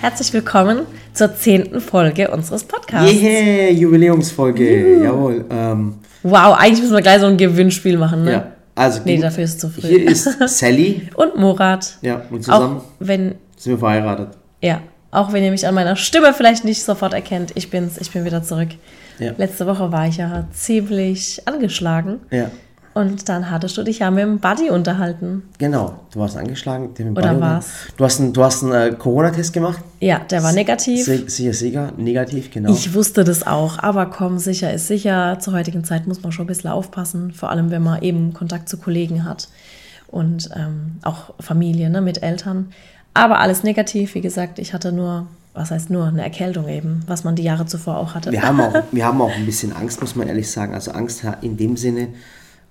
Herzlich willkommen zur zehnten Folge unseres Podcasts. Yeah, Jubiläumsfolge, jawohl. Ähm, Wow, eigentlich müssen wir gleich so ein Gewinnspiel machen, ne? ja, also Nee, dafür ist es zu früh. hier ist Sally, Und Murat. ja, und zusammen Auch wenn, sind wir verheiratet. ja, auch wenn ihr mich an meiner Stimme vielleicht nicht sofort erkennt, ich bin's, ich bin wieder zurück. Ja. Letzte Woche war ich ja ziemlich angeschlagen. Ja, Und dann hattest du dich ja mit dem Buddy unterhalten. genau. Du warst angeschlagen. den Oder Ball- war's? Du hast einen, du hast einen äh, Corona-Test gemacht. Ja, der war negativ. Sie- Sicher, sicher, negativ, genau. Ich wusste das auch, aber komm, sicher ist sicher. Zur heutigen Zeit muss man schon ein bisschen aufpassen, vor allem wenn man eben Kontakt zu Kollegen hat und ähm, auch Familie ne, mit Eltern. Aber alles negativ, wie gesagt, ich hatte nur, was heißt nur, eine Erkältung eben, was man die Jahre zuvor auch hatte. wir, haben auch, wir haben auch ein bisschen Angst, muss man ehrlich sagen. Also Angst in dem Sinne,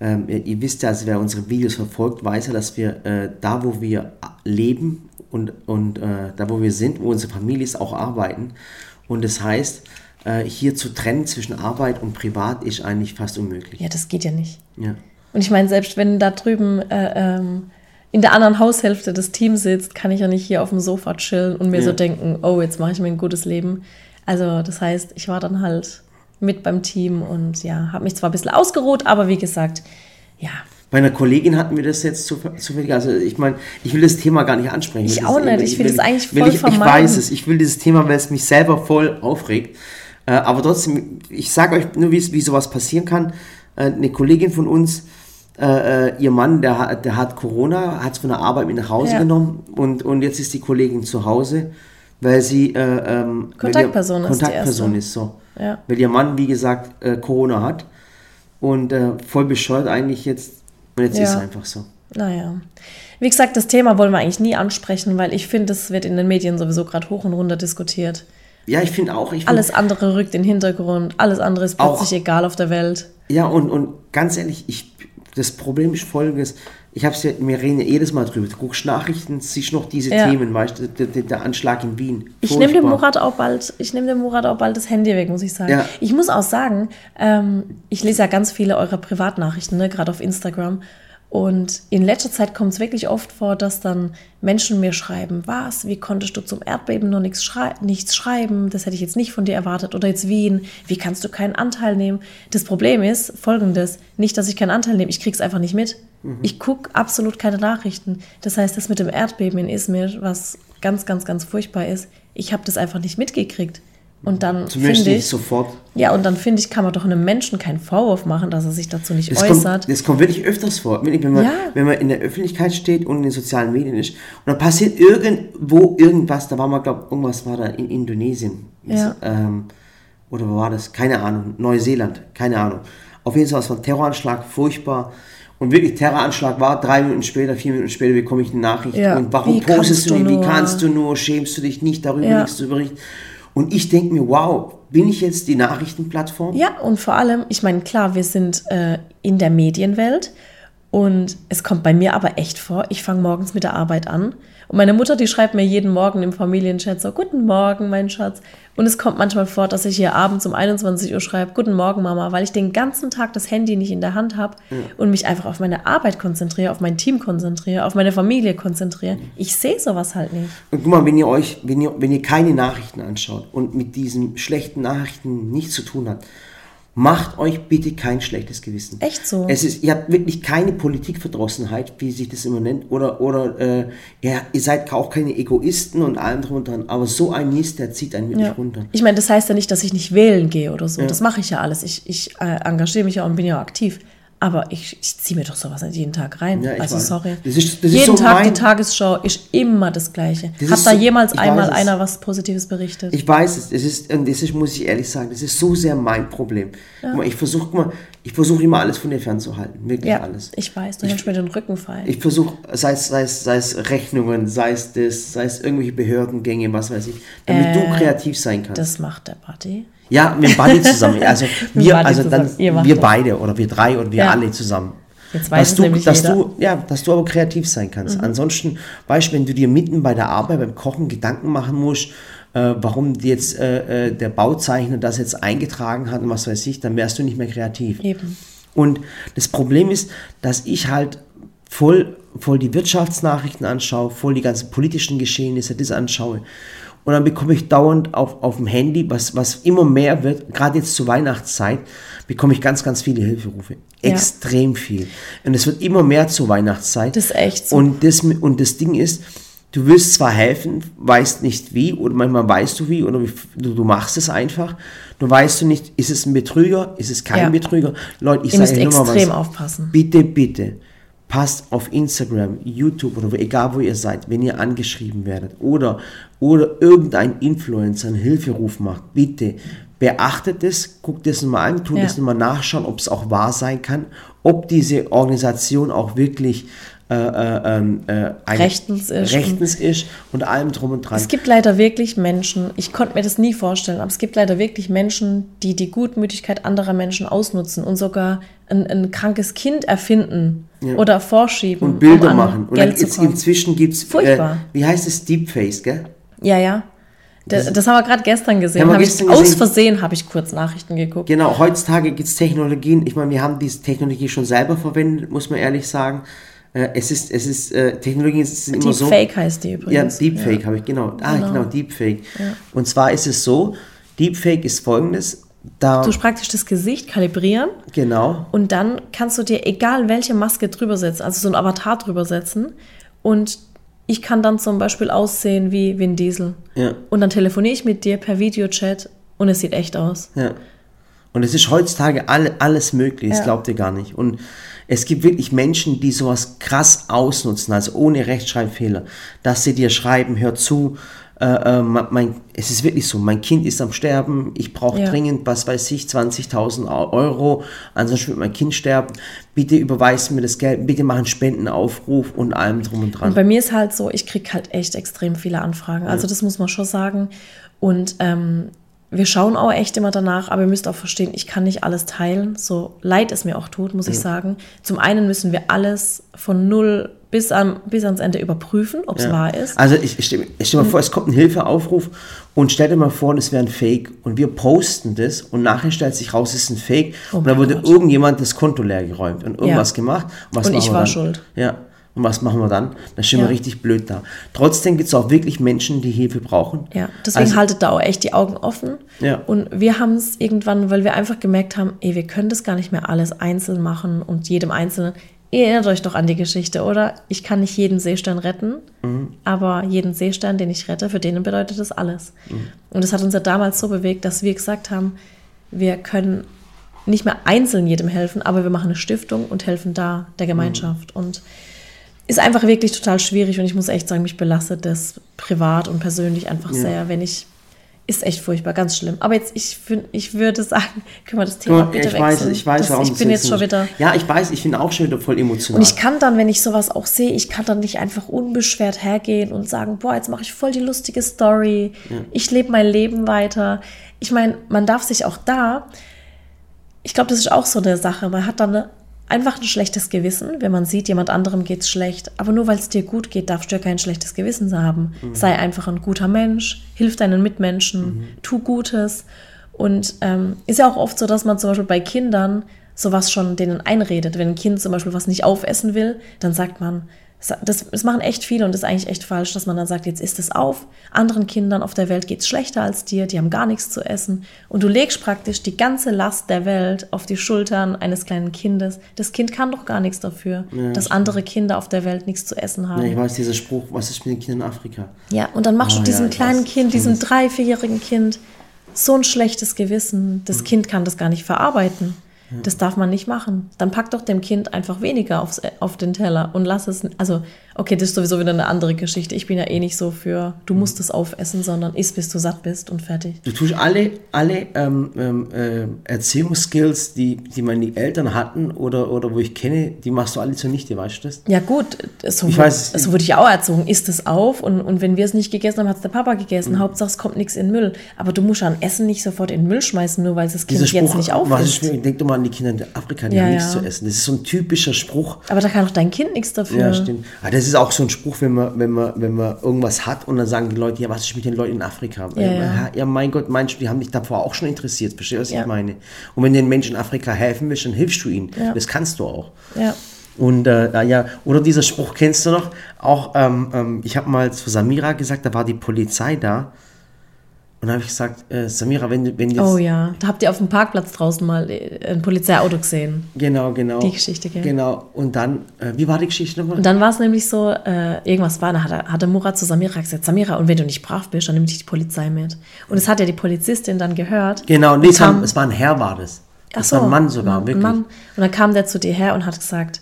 ähm, ihr, ihr wisst ja, also wer unsere Videos verfolgt, weiß ja, dass wir äh, da, wo wir leben und, und äh, da, wo wir sind, wo unsere Familie ist, auch arbeiten. Und das heißt, äh, hier zu trennen zwischen Arbeit und Privat ist eigentlich fast unmöglich. Ja, das geht ja nicht. Ja. Und ich meine, selbst wenn da drüben äh, ähm, in der anderen Haushälfte des Teams sitzt, kann ich ja nicht hier auf dem Sofa chillen und mir Ja. so denken, oh, jetzt mache ich mir ein gutes Leben. Also das heißt, ich war dann halt mit beim Team und ja, habe mich zwar ein bisschen ausgeruht, aber wie gesagt, ja, Bei einer Kollegin hatten wir das jetzt zu- zufällig. Also ich meine, ich will das Thema gar nicht ansprechen. Ich will auch nicht. Ich will das eigentlich will voll ich, ich vermeiden. weiß es. Ich will dieses Thema, weil es mich selber voll aufregt. Äh, aber trotzdem, ich sage euch nur, wie, wie sowas passieren kann. Äh, eine Kollegin von uns, äh, ihr Mann, der, hat- der hat Corona, hat es von der Arbeit mit nach Hause Ja. genommen und, und jetzt ist die Kollegin zu Hause, weil sie äh, ähm, weil Kontaktperson ihr, ist Kontaktperson ist so. Ja. Weil ihr Mann, wie gesagt, äh, Corona hat und äh, voll bescheuert eigentlich jetzt. Und jetzt Ja. ist es einfach so. naja. Wie gesagt, das Thema wollen wir eigentlich nie ansprechen, weil ich finde, es wird in den Medien sowieso gerade hoch und runter diskutiert. Ja, ich finde auch. Ich find, Alles andere rückt in den Hintergrund, alles andere ist Auch- plötzlich egal auf der Welt. Ja, und, und ganz ehrlich, ich, das Problem ist folgendes. Ich hab's ja, wir reden ja jedes Mal drüber. Du guckst Nachrichten, siehst noch diese Ja. Themen, weißt du, der, der, der Anschlag in Wien. Ich nehme dem. Murat auch bald, ich nehme dem Murat auch bald das Handy weg, muss ich sagen. Ja. Ich muss auch sagen, ähm, ich lese ja ganz viele eurer Privatnachrichten, ne, gerade auf Instagram. Und in letzter Zeit kommt es wirklich oft vor, dass dann Menschen mir schreiben, was, wie konntest du zum Erdbeben noch nichts, schrei nichts schreiben? Das hätte ich jetzt nicht von dir erwartet. Oder jetzt Wien, wie kannst du keinen Anteil nehmen? Das Problem ist folgendes, nicht, dass ich keinen Anteil nehme, ich krieg's einfach nicht mit. Mhm. Ich gucke absolut keine Nachrichten. Das heißt, das mit dem Erdbeben in Izmir, was ganz, ganz, ganz furchtbar ist, ich habe das einfach nicht mitgekriegt. Und dann Zumindest finde ich, sofort. ja, und dann finde ich, kann man doch einem Menschen keinen Vorwurf machen, dass er sich dazu nicht Das kommt, äußert. das kommt wirklich öfters vor. Wenn man, Ja. wenn man in der Öffentlichkeit steht und in den sozialen Medien ist und dann passiert irgendwo irgendwas, da war mal, glaube irgendwas war da in Indonesien. Ja. Ähm, oder wo war das? Keine Ahnung. Neuseeland, keine Ahnung. Auf jeden Fall, es war ein Terroranschlag, furchtbar. Und wirklich, Terroranschlag war, drei Minuten später, vier Minuten später bekomme ich eine Nachricht. Ja. Und warum Wie postest du nicht? Wie kannst du nur? Schämst du dich nicht darüber, Ja. nichts zu berichten? Und ich denke mir, wow, bin ich jetzt die Nachrichtenplattform? Ja, und vor allem, ich meine, klar, wir sind äh, in der Medienwelt und es kommt bei mir aber echt vor, ich fange morgens mit der Arbeit an und meine Mutter, die schreibt mir jeden Morgen im Familienchat so, guten Morgen, mein Schatz. Und es kommt manchmal vor, dass ich hier abends um 21 Uhr schreibe, guten Morgen, Mama, weil ich den ganzen Tag das Handy nicht in der Hand habe und mich einfach auf meine Arbeit konzentriere, auf mein Team konzentriere, auf meine Familie konzentriere. Ich sehe sowas halt nicht. Und guck mal, wenn ihr euch, wenn ihr, wenn ihr keine Nachrichten anschaut und mit diesen schlechten Nachrichten nichts zu tun habt, macht euch bitte kein schlechtes Gewissen. Echt so? Es ist, ihr habt wirklich keine Politikverdrossenheit, wie sich das immer nennt, oder, oder äh, ja, ihr seid auch keine Egoisten und allem drum und dran, aber so ein Mist, der zieht einen wirklich Ja. runter. Ich meine, das heißt ja nicht, dass ich nicht wählen gehe oder so. Das mache ich ja alles. Ich, ich äh, engagiere mich ja und bin ja aktiv. Aber ich, ich ziehe mir doch sowas nicht jeden Tag rein. Ja, also sorry. Das ist- das jeden so Tag die Tagesschau ist immer das Gleiche. Das Hat da so- jemals einmal einer was Positives berichtet? Ich weiß es, es ist, und das ist, muss ich ehrlich sagen, das ist so sehr mein Problem. Guck mal, ich versuche mal, ich versuche immer alles von dir fernzuhalten, wirklich ja, alles. ich weiß. Du hältst mir den Rücken frei. Ich versuche, sei es, sei, es, sei es Rechnungen, sei es das, sei es irgendwelche Behördengänge, was weiß ich, damit du kreativ sein kannst. das macht der Party. ja, wir beide zusammen. Also Wir also dann zusammen. Macht wir das. beide oder wir drei oder wir Ja. alle zusammen. Jetzt weiß dass du, dass jeder. Mhm. du, ja, dass du aber kreativ sein kannst. Ansonsten, weißt du, wenn du dir mitten bei der Arbeit, beim Kochen Gedanken machen musst, äh, warum jetzt äh, äh, der Bauzeichner das jetzt eingetragen hat und was weiß ich, dann wärst du nicht mehr kreativ. Eben. Und das Problem ist, dass ich halt voll, voll die Wirtschaftsnachrichten anschaue, voll die ganzen politischen Geschehnisse, das anschaue. Und dann bekomme ich dauernd auf, auf dem Handy, was, was immer mehr wird, gerade jetzt zur Weihnachtszeit, bekomme ich ganz, ganz viele Hilferufe. Ja. Extrem viel. Und es wird immer mehr zur Weihnachtszeit. Das ist echt so. Und das, und das Ding ist, du willst zwar helfen, weißt nicht wie, oder manchmal weißt du wie, oder du, du machst es einfach. Du weißt du nicht, ist es ein Betrüger, ist es kein Ja. Betrüger. Leute, ich sage nur mal extrem was. aufpassen. Bitte, bitte, passt auf Instagram, YouTube oder egal wo ihr seid, wenn ihr angeschrieben werdet oder, oder irgendein Influencer einen Hilferuf macht, bitte beachtet es, guckt es nochmal an, tut Ja. es nochmal nachschauen, ob es auch wahr sein kann, ob diese Organisation auch wirklich äh, äh, ähm, äh, Rechtens ist rechtens ist und allem drum und dran. Es gibt leider wirklich Menschen, ich konnte mir das nie vorstellen, aber es gibt leider wirklich Menschen, die die Gutmütigkeit anderer Menschen ausnutzen und sogar ein, ein krankes Kind erfinden oder vorschieben. und Bilder um machen. Und Geld dann zu inzwischen gibt es, äh, Furchtbar. wie heißt es, Deepface, gell? Ja, ja. Das, das haben wir gerade gestern gesehen. Hab ich, gestern aus gesehen. Versehen habe ich kurz Nachrichten geguckt. Genau, heutzutage gibt es Technologien, ich meine, wir haben diese Technologie schon selber verwendet, muss man ehrlich sagen. Äh, es ist, es ist, äh, Technologien sind immer so. Deepfake heißt die Ja, übrigens. Deepfake habe ich, genau. Ah, Genau. genau, Deepfake. Und zwar ist es so, Deepfake ist folgendes, da, Du praktisch das Gesicht kalibrieren genau, und dann kannst du dir egal welche Maske drüber setzen, also so ein Avatar drüber setzen und ich kann dann zum Beispiel aussehen wie Vin Diesel. ja, Und dann telefoniere ich mit dir per Videochat und es sieht echt aus. ja. Und es ist heutzutage alle, alles möglich, das Ja. glaubt ihr gar nicht. Und es gibt wirklich Menschen, die sowas krass ausnutzen, also ohne Rechtschreibfehler, dass sie dir schreiben, hör zu, äh, äh, mein, mein, es ist wirklich so, mein Kind ist am Sterben, ich brauche Ja. dringend, was weiß ich, 20.000 Euro, ansonsten wird mein Kind sterben, bitte überweist mir das Geld, bitte mach einen Spendenaufruf und allem drum und dran. Und bei mir ist halt so, ich kriege halt echt extrem viele Anfragen. Also das muss man schon sagen. Und ähm, wir schauen auch echt immer danach, aber ihr müsst auch verstehen, ich kann nicht alles teilen, so leid es mir auch tut, muss ich sagen. Zum einen müssen wir alles von null bis, an, bis ans Ende überprüfen, ob es wahr ist. Also ich, ich stelle mir vor, es kommt ein Hilfeaufruf und stell dir mal vor, das wäre ein Fake und wir posten das und nachher stellt sich raus, es ist ein Fake und dann Oh wurde Gott. irgendjemand das Konto leer geräumt und irgendwas Ja. gemacht. was Und ich war dann? schuld. Ja. Und was machen wir dann? Dann stehen Ja. wir richtig blöd da. Trotzdem gibt es auch wirklich Menschen, die Hilfe brauchen. Ja, deswegen Also- haltet da auch echt die Augen offen. Ja. Und wir haben es irgendwann, weil wir einfach gemerkt haben, ey, wir können das gar nicht mehr alles einzeln machen und jedem Einzelnen. Ihr erinnert euch doch an die Geschichte, oder? Ich kann nicht jeden Seestern retten, Mhm. aber jeden Seestern, den ich rette, für den bedeutet das alles. Mhm. Und das hat uns ja damals so bewegt, dass wir gesagt haben, wir können nicht mehr einzeln jedem helfen, aber wir machen eine Stiftung und helfen da der Mhm. Gemeinschaft. Und ist einfach wirklich total schwierig und ich muss echt sagen, mich belastet das privat und persönlich einfach sehr, wenn ich. Ist echt furchtbar, ganz schlimm. Aber jetzt, ich, find, ich würde sagen, können wir das Thema mal, bitte ich weiß, wechseln? ich weiß, das, Ich bin jetzt schon wieder. Ja, ich weiß, ich bin auch schon wieder voll emotional. Und ich kann dann, wenn ich sowas auch sehe, ich kann dann nicht einfach unbeschwert hergehen und sagen, boah, jetzt mache ich voll die lustige Story, ich lebe mein Leben weiter. Ich meine, man darf sich auch da, ich glaube, das ist auch so eine Sache, man hat dann eine, einfach ein schlechtes Gewissen, wenn man sieht, jemand anderem geht's schlecht. Aber nur weil es dir gut geht, darfst du ja kein schlechtes Gewissen haben. Sei einfach ein guter Mensch, hilf deinen Mitmenschen, tu Gutes. Und ähm, ist ja auch oft so, dass man zum Beispiel bei Kindern sowas schon denen einredet. Wenn ein Kind zum Beispiel was nicht aufessen will, dann sagt man, das, das machen echt viele und das ist eigentlich echt falsch, dass man dann sagt, jetzt isst es auf. Anderen Kindern auf der Welt geht es schlechter als dir, die haben gar nichts zu essen. Und du legst praktisch die ganze Last der Welt auf die Schultern eines kleinen Kindes. Das Kind kann doch gar nichts dafür, dass andere Kinder auf der Welt nichts zu essen haben. ja, ich weiß, dieser Spruch, was ist mit den Kindern in Afrika? Ja, und dann machst Ah, du diesem ja, kleinen weiß. Kind, diesem drei-, vierjährigen Kind so ein schlechtes Gewissen. Das Kind kann das gar nicht verarbeiten. Das darf man nicht machen. Dann pack doch dem Kind einfach weniger aufs, auf den Teller und lass es. Also, okay, das ist sowieso wieder eine andere Geschichte. Ich bin ja eh nicht so für, du musst es aufessen, sondern isst, bis du satt bist und fertig. Du tust alle, alle ähm, ähm, äh, Erziehungsskills, die, die meine Eltern hatten oder, oder wo ich kenne, die machst du alle zunichte, weißt du das? Ja, gut, so, Ich wurde- weiß, so wurde ich ja auch erzogen. Isst es auf und, und wenn wir es nicht gegessen haben, hat es der Papa gegessen. Mhm. Hauptsache, es kommt nichts in Müll. Aber du musst an Essen nicht sofort in Müll schmeißen, nur weil es das Kind Dieser jetzt Spruch, nicht aufisst. ich, denk doch mal an die Kinder in Afrika, die Ja, haben nichts ja. zu essen. Das ist so ein typischer Spruch. Aber da kann doch dein Kind nichts dafür. Ja, stimmt. Aber das ist auch so ein Spruch, wenn man, wenn man, wenn man irgendwas hat und dann sagen die Leute, ja, was ist mit den Leuten in Afrika? Ja, ja. ja mein Gott, meinst du, die haben dich davor auch schon interessiert, verstehst du, was Ja. ich meine? Und wenn den Menschen in Afrika helfen willst, dann hilfst du ihnen. Das kannst du auch. Ja. Und äh, ja, oder dieser Spruch kennst du noch? Auch, ähm, ähm, ich habe mal zu Samira gesagt, da war die Polizei da Und dann habe ich gesagt, äh, Samira, wenn du, wenn jetzt, Oh ja, da habt ihr auf dem Parkplatz draußen mal äh, ein Polizeiauto gesehen. genau, genau, Die Geschichte, gell? genau. Und dann, äh, wie war die Geschichte nochmal? Und dann war es nämlich so, äh, irgendwas war, da hat, hat der Murat zu Samira gesagt, Samira, und wenn du nicht brav bist, dann nimmt dich die Polizei mit. Und es hat ja die Polizistin dann gehört. Genau, nee, Und es war, kam- es war ein Herr, war das. Ach Das war ein Mann sogar, ein wirklich. Mann. Und dann kam der zu dir her und hat gesagt,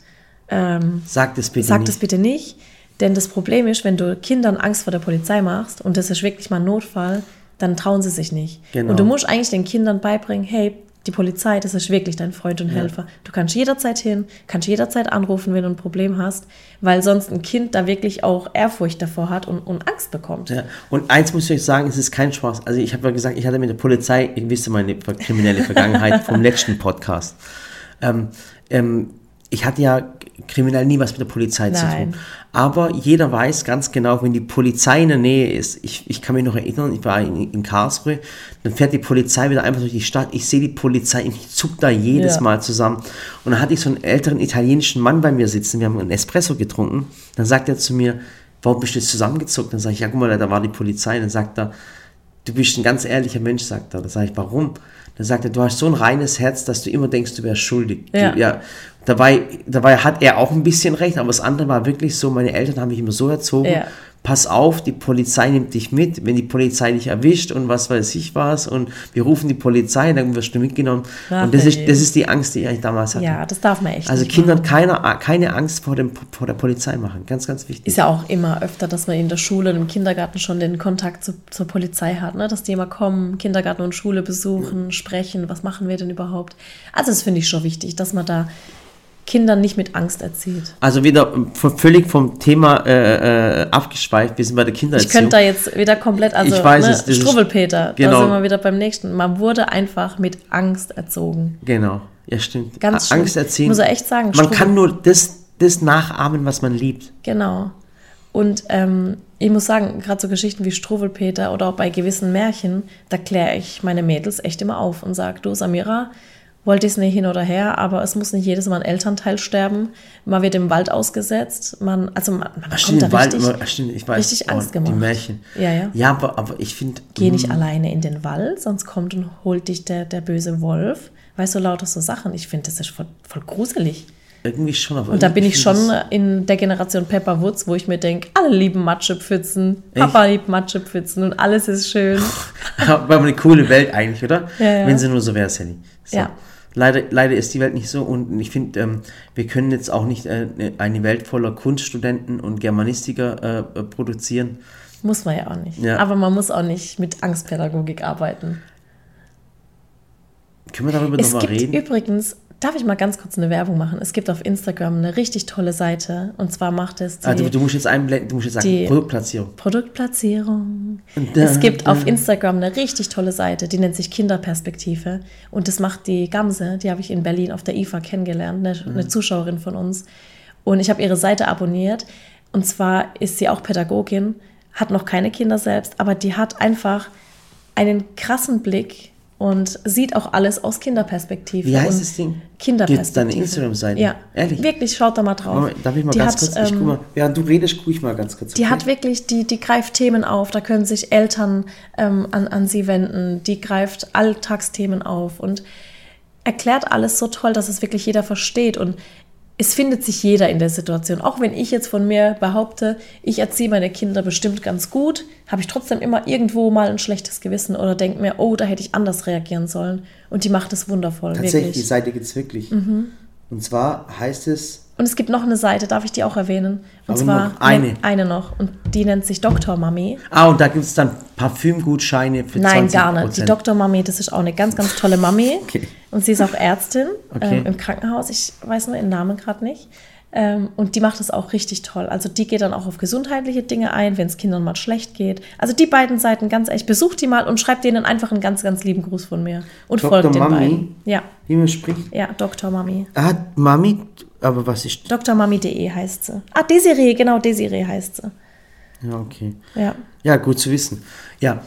ähm, Sag das bitte sag nicht. das bitte nicht, denn das Problem ist, wenn du Kindern Angst vor der Polizei machst und das ist wirklich mal ein Notfall, dann trauen sie sich nicht. Genau. Und du musst eigentlich den Kindern beibringen, hey, die Polizei, das ist wirklich dein Freund und Helfer. Du kannst jederzeit hin, kannst jederzeit anrufen, wenn du ein Problem hast, weil sonst ein Kind da wirklich auch Ehrfurcht davor hat und, und Angst bekommt. Ja. Und eins muss ich euch sagen, es ist kein Spaß. Also ich habe ja gesagt, ich hatte mit der Polizei, ihr wisst ja meine kriminelle Vergangenheit vom letzten Podcast. Ähm, ähm, ich hatte ja kriminell nie was mit der Polizei zu Nein. tun. Aber jeder weiß ganz genau, wenn die Polizei in der Nähe ist, ich, ich kann mich noch erinnern, ich war in, in Karlsruhe, dann fährt die Polizei wieder einfach durch die Stadt, ich sehe die Polizei, ich zuck da jedes Ja. Mal zusammen. Und dann hatte ich so einen älteren italienischen Mann bei mir sitzen, wir haben einen Espresso getrunken, dann sagt er zu mir, warum bist du jetzt zusammengezuckt? Dann sage ich, ja guck mal, da war die Polizei. Dann sagt er, du bist ein ganz ehrlicher Mensch, sagt er. Dann sage ich, warum? Dann sagt er, du hast so ein reines Herz, dass du immer denkst, du wärst schuldig. Ja. Du, ja. Dabei, dabei hat er auch ein bisschen recht, aber das andere war wirklich so, meine Eltern haben mich immer so erzogen, Ja. pass auf, die Polizei nimmt dich mit, wenn die Polizei dich erwischt und was weiß ich was und wir rufen die Polizei, dann wirst du mitgenommen. Ach, und das ist, ey. das ist die Angst, die ich eigentlich damals hatte. Ja, das darf man echt Also Kindern keine, keine Angst vor, dem, vor der Polizei machen. Ganz, ganz wichtig. Ist ja auch immer öfter, dass man in der Schule und im Kindergarten schon den Kontakt zu, zur Polizei hat, ne? dass die immer kommen, Kindergarten und Schule besuchen, sprechen, was machen wir denn überhaupt. Also das finde ich schon wichtig, dass man da Kindern nicht mit Angst erzieht. Also wieder völlig vom Thema äh, äh, abgeschweift. Wir sind bei der Ich Kindererziehung. könnte da jetzt wieder komplett, also Ich weiß ne, es, Struwwelpeter, genau. da sind wir wieder beim nächsten. Man wurde einfach mit Angst erzogen. Genau, ja stimmt. Ganz A- Angst erziehen. Muss er echt sagen, Man kann nur das, das nachahmen, was man liebt. Genau. Und ähm, ich muss sagen, gerade so Geschichten wie Struwwelpeter oder auch bei gewissen Märchen, da kläre ich meine Mädels echt immer auf und sage, du Samira, wollte ich es nicht hin oder her, aber es muss nicht jedes Mal ein Elternteil sterben. Man wird im Wald ausgesetzt, man, also man, man Ach, stimmt, da Wald, richtig, ach, stimmt, ich weiß, richtig Angst oh, gemacht. Die Märchen. Ja, ja. Ja, aber, aber ich finde. Geh nicht alleine in den Wald, sonst kommt und holt dich der, der böse Wolf. Weißt du, lauter so Sachen. Ich finde, das ist voll, voll gruselig. Irgendwie schon. Aber Und da bin ich schon in der Generation Pepper Woods, wo ich mir denke, alle lieben Matschepfützen, Papa liebt Matschepfützen und alles ist schön. War eine coole Welt eigentlich, oder? Ja, ja. Wenn sie nur so wäre, Sally. So. Ja. Leider, leider ist die Welt nicht so und ich finde, ähm, wir können jetzt auch nicht äh, eine Welt voller Kunststudenten und Germanistiker äh, äh, produzieren. Muss man ja auch nicht. Ja. Aber man muss auch nicht mit Angstpädagogik arbeiten. Können wir darüber nochmal reden? übrigens, darf ich mal ganz kurz eine Werbung machen? Es gibt auf Instagram eine richtig tolle Seite und zwar macht es die Ah, du, du musst jetzt einblenden, du musst jetzt sagen, Produktplatzierung. Produktplatzierung. da- es gibt da- auf Instagram eine richtig tolle Seite, die nennt sich Kinderperspektive. Und das macht die Gamse, die habe ich in Berlin auf der IFA kennengelernt, eine, Mhm. eine Zuschauerin von uns. Und ich habe ihre Seite abonniert. Und zwar ist sie auch Pädagogin, hat noch keine Kinder selbst, aber die hat einfach einen krassen Blick und sieht auch alles aus Kinderperspektive. Wie heißt das Ding? Kinderperspektive. Gibt's da eine Instagram-Seite? Ja, Ehrlich? Wirklich, schaut da mal drauf. Moment, Darf ich mal die ganz hat, kurz, ich ähm, guck mal, während du redest, gucke ich mal ganz kurz. die okay? hat wirklich, die, die greift Themen auf, da können sich Eltern ähm, an, an sie wenden, die greift Alltagsthemen auf und erklärt alles so toll, dass es wirklich jeder versteht und es findet sich jeder in der Situation. Auch wenn ich jetzt von mir behaupte, ich erziehe meine Kinder bestimmt ganz gut, habe ich trotzdem immer irgendwo mal ein schlechtes Gewissen oder denke mir, oh, da hätte ich anders reagieren sollen. Und die macht es wundervoll, Tatsächlich, die wirklich. Mhm. Seite gibt es wirklich. Und zwar heißt es, Und es gibt noch eine Seite, darf ich die auch erwähnen? Und Aber zwar noch eine. eine noch. Und die nennt sich Dr. Mami. ah, und da gibt es dann Parfümgutscheine für Nein, 20 gar nicht. Die Dr. Mami, das ist auch eine ganz, ganz tolle Mami. Okay. Und sie ist auch Ärztin Okay. ähm, im Krankenhaus. Ich weiß nur ihren Namen gerade nicht. Ähm, und die macht das auch richtig toll. Also die geht dann auch auf gesundheitliche Dinge ein, wenn es Kindern mal schlecht geht. Also die beiden Seiten ganz echt. Besucht die mal und schreibt denen einfach einen ganz, ganz lieben Gruß von mir. Und Dr. folgt den Mami? beiden. Ja, Wie man spricht. ja, Dr. Mami. Ah, Mami, aber was ist. drmami.de heißt sie. Ah, Desiree, genau, Desiree heißt sie. Ja, okay. Ja. Ja, gut zu wissen. Ja,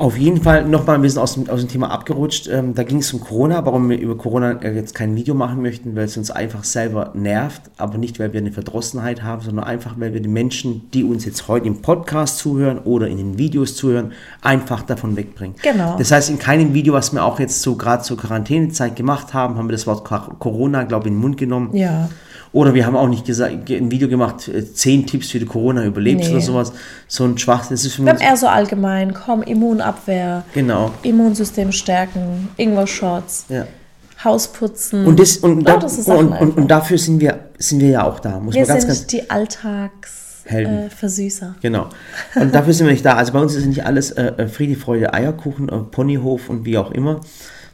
auf jeden Fall nochmal ein bisschen aus dem, aus dem Thema abgerutscht. Ähm, da ging es um Corona, warum wir über Corona äh, jetzt kein Video machen möchten, weil es uns einfach selber nervt, aber nicht, weil wir eine Verdrossenheit haben, sondern einfach, weil wir die Menschen, die uns jetzt heute im Podcast zuhören oder in den Videos zuhören, einfach davon wegbringen. Genau. Das heißt, in keinem Video, was wir auch jetzt so gerade zur Quarantänezeit gemacht haben, haben wir das Wort Corona, glaube ich, in den Mund genommen. Ja. Oder wir haben auch nicht gesagt, ein Video gemacht, äh, zehn Tipps, wie du Corona überlebst Nee. oder sowas. So ein Schwachsinn. Das ist für mich. haben eher so allgemein, komm, Immunabwehr, Genau. Immunsystem stärken, Ingwer-Shots, Ja. Haus putzen. Und, das, und, da, Sachen und, und, und dafür sind wir, sind wir ja auch da, muss wir man ganz, sind ganz. die. Alltagsversüßer. Genau. Und dafür sind wir nicht da. Also bei uns ist nicht alles äh, äh, Friede, Freude, Eierkuchen, äh, Ponyhof und wie auch immer,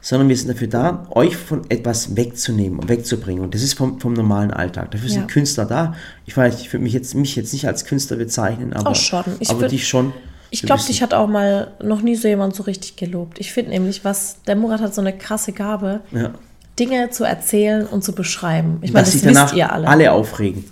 sondern wir sind dafür da, euch von etwas wegzunehmen und wegzubringen. Und das ist vom, vom normalen Alltag. Dafür sind Ja. Künstler da. Ich weiß, ich würde mich jetzt, mich jetzt nicht als Künstler bezeichnen, aber, Oh, schon. Ich aber würd- dich schon. Ich glaube, dich hat auch mal noch nie so jemand so richtig gelobt. Ich finde nämlich, was der Murat hat so eine krasse Gabe, Ja. Dinge zu erzählen und zu beschreiben. Ich meine, dass das sich danach wisst ihr alle. aufregen.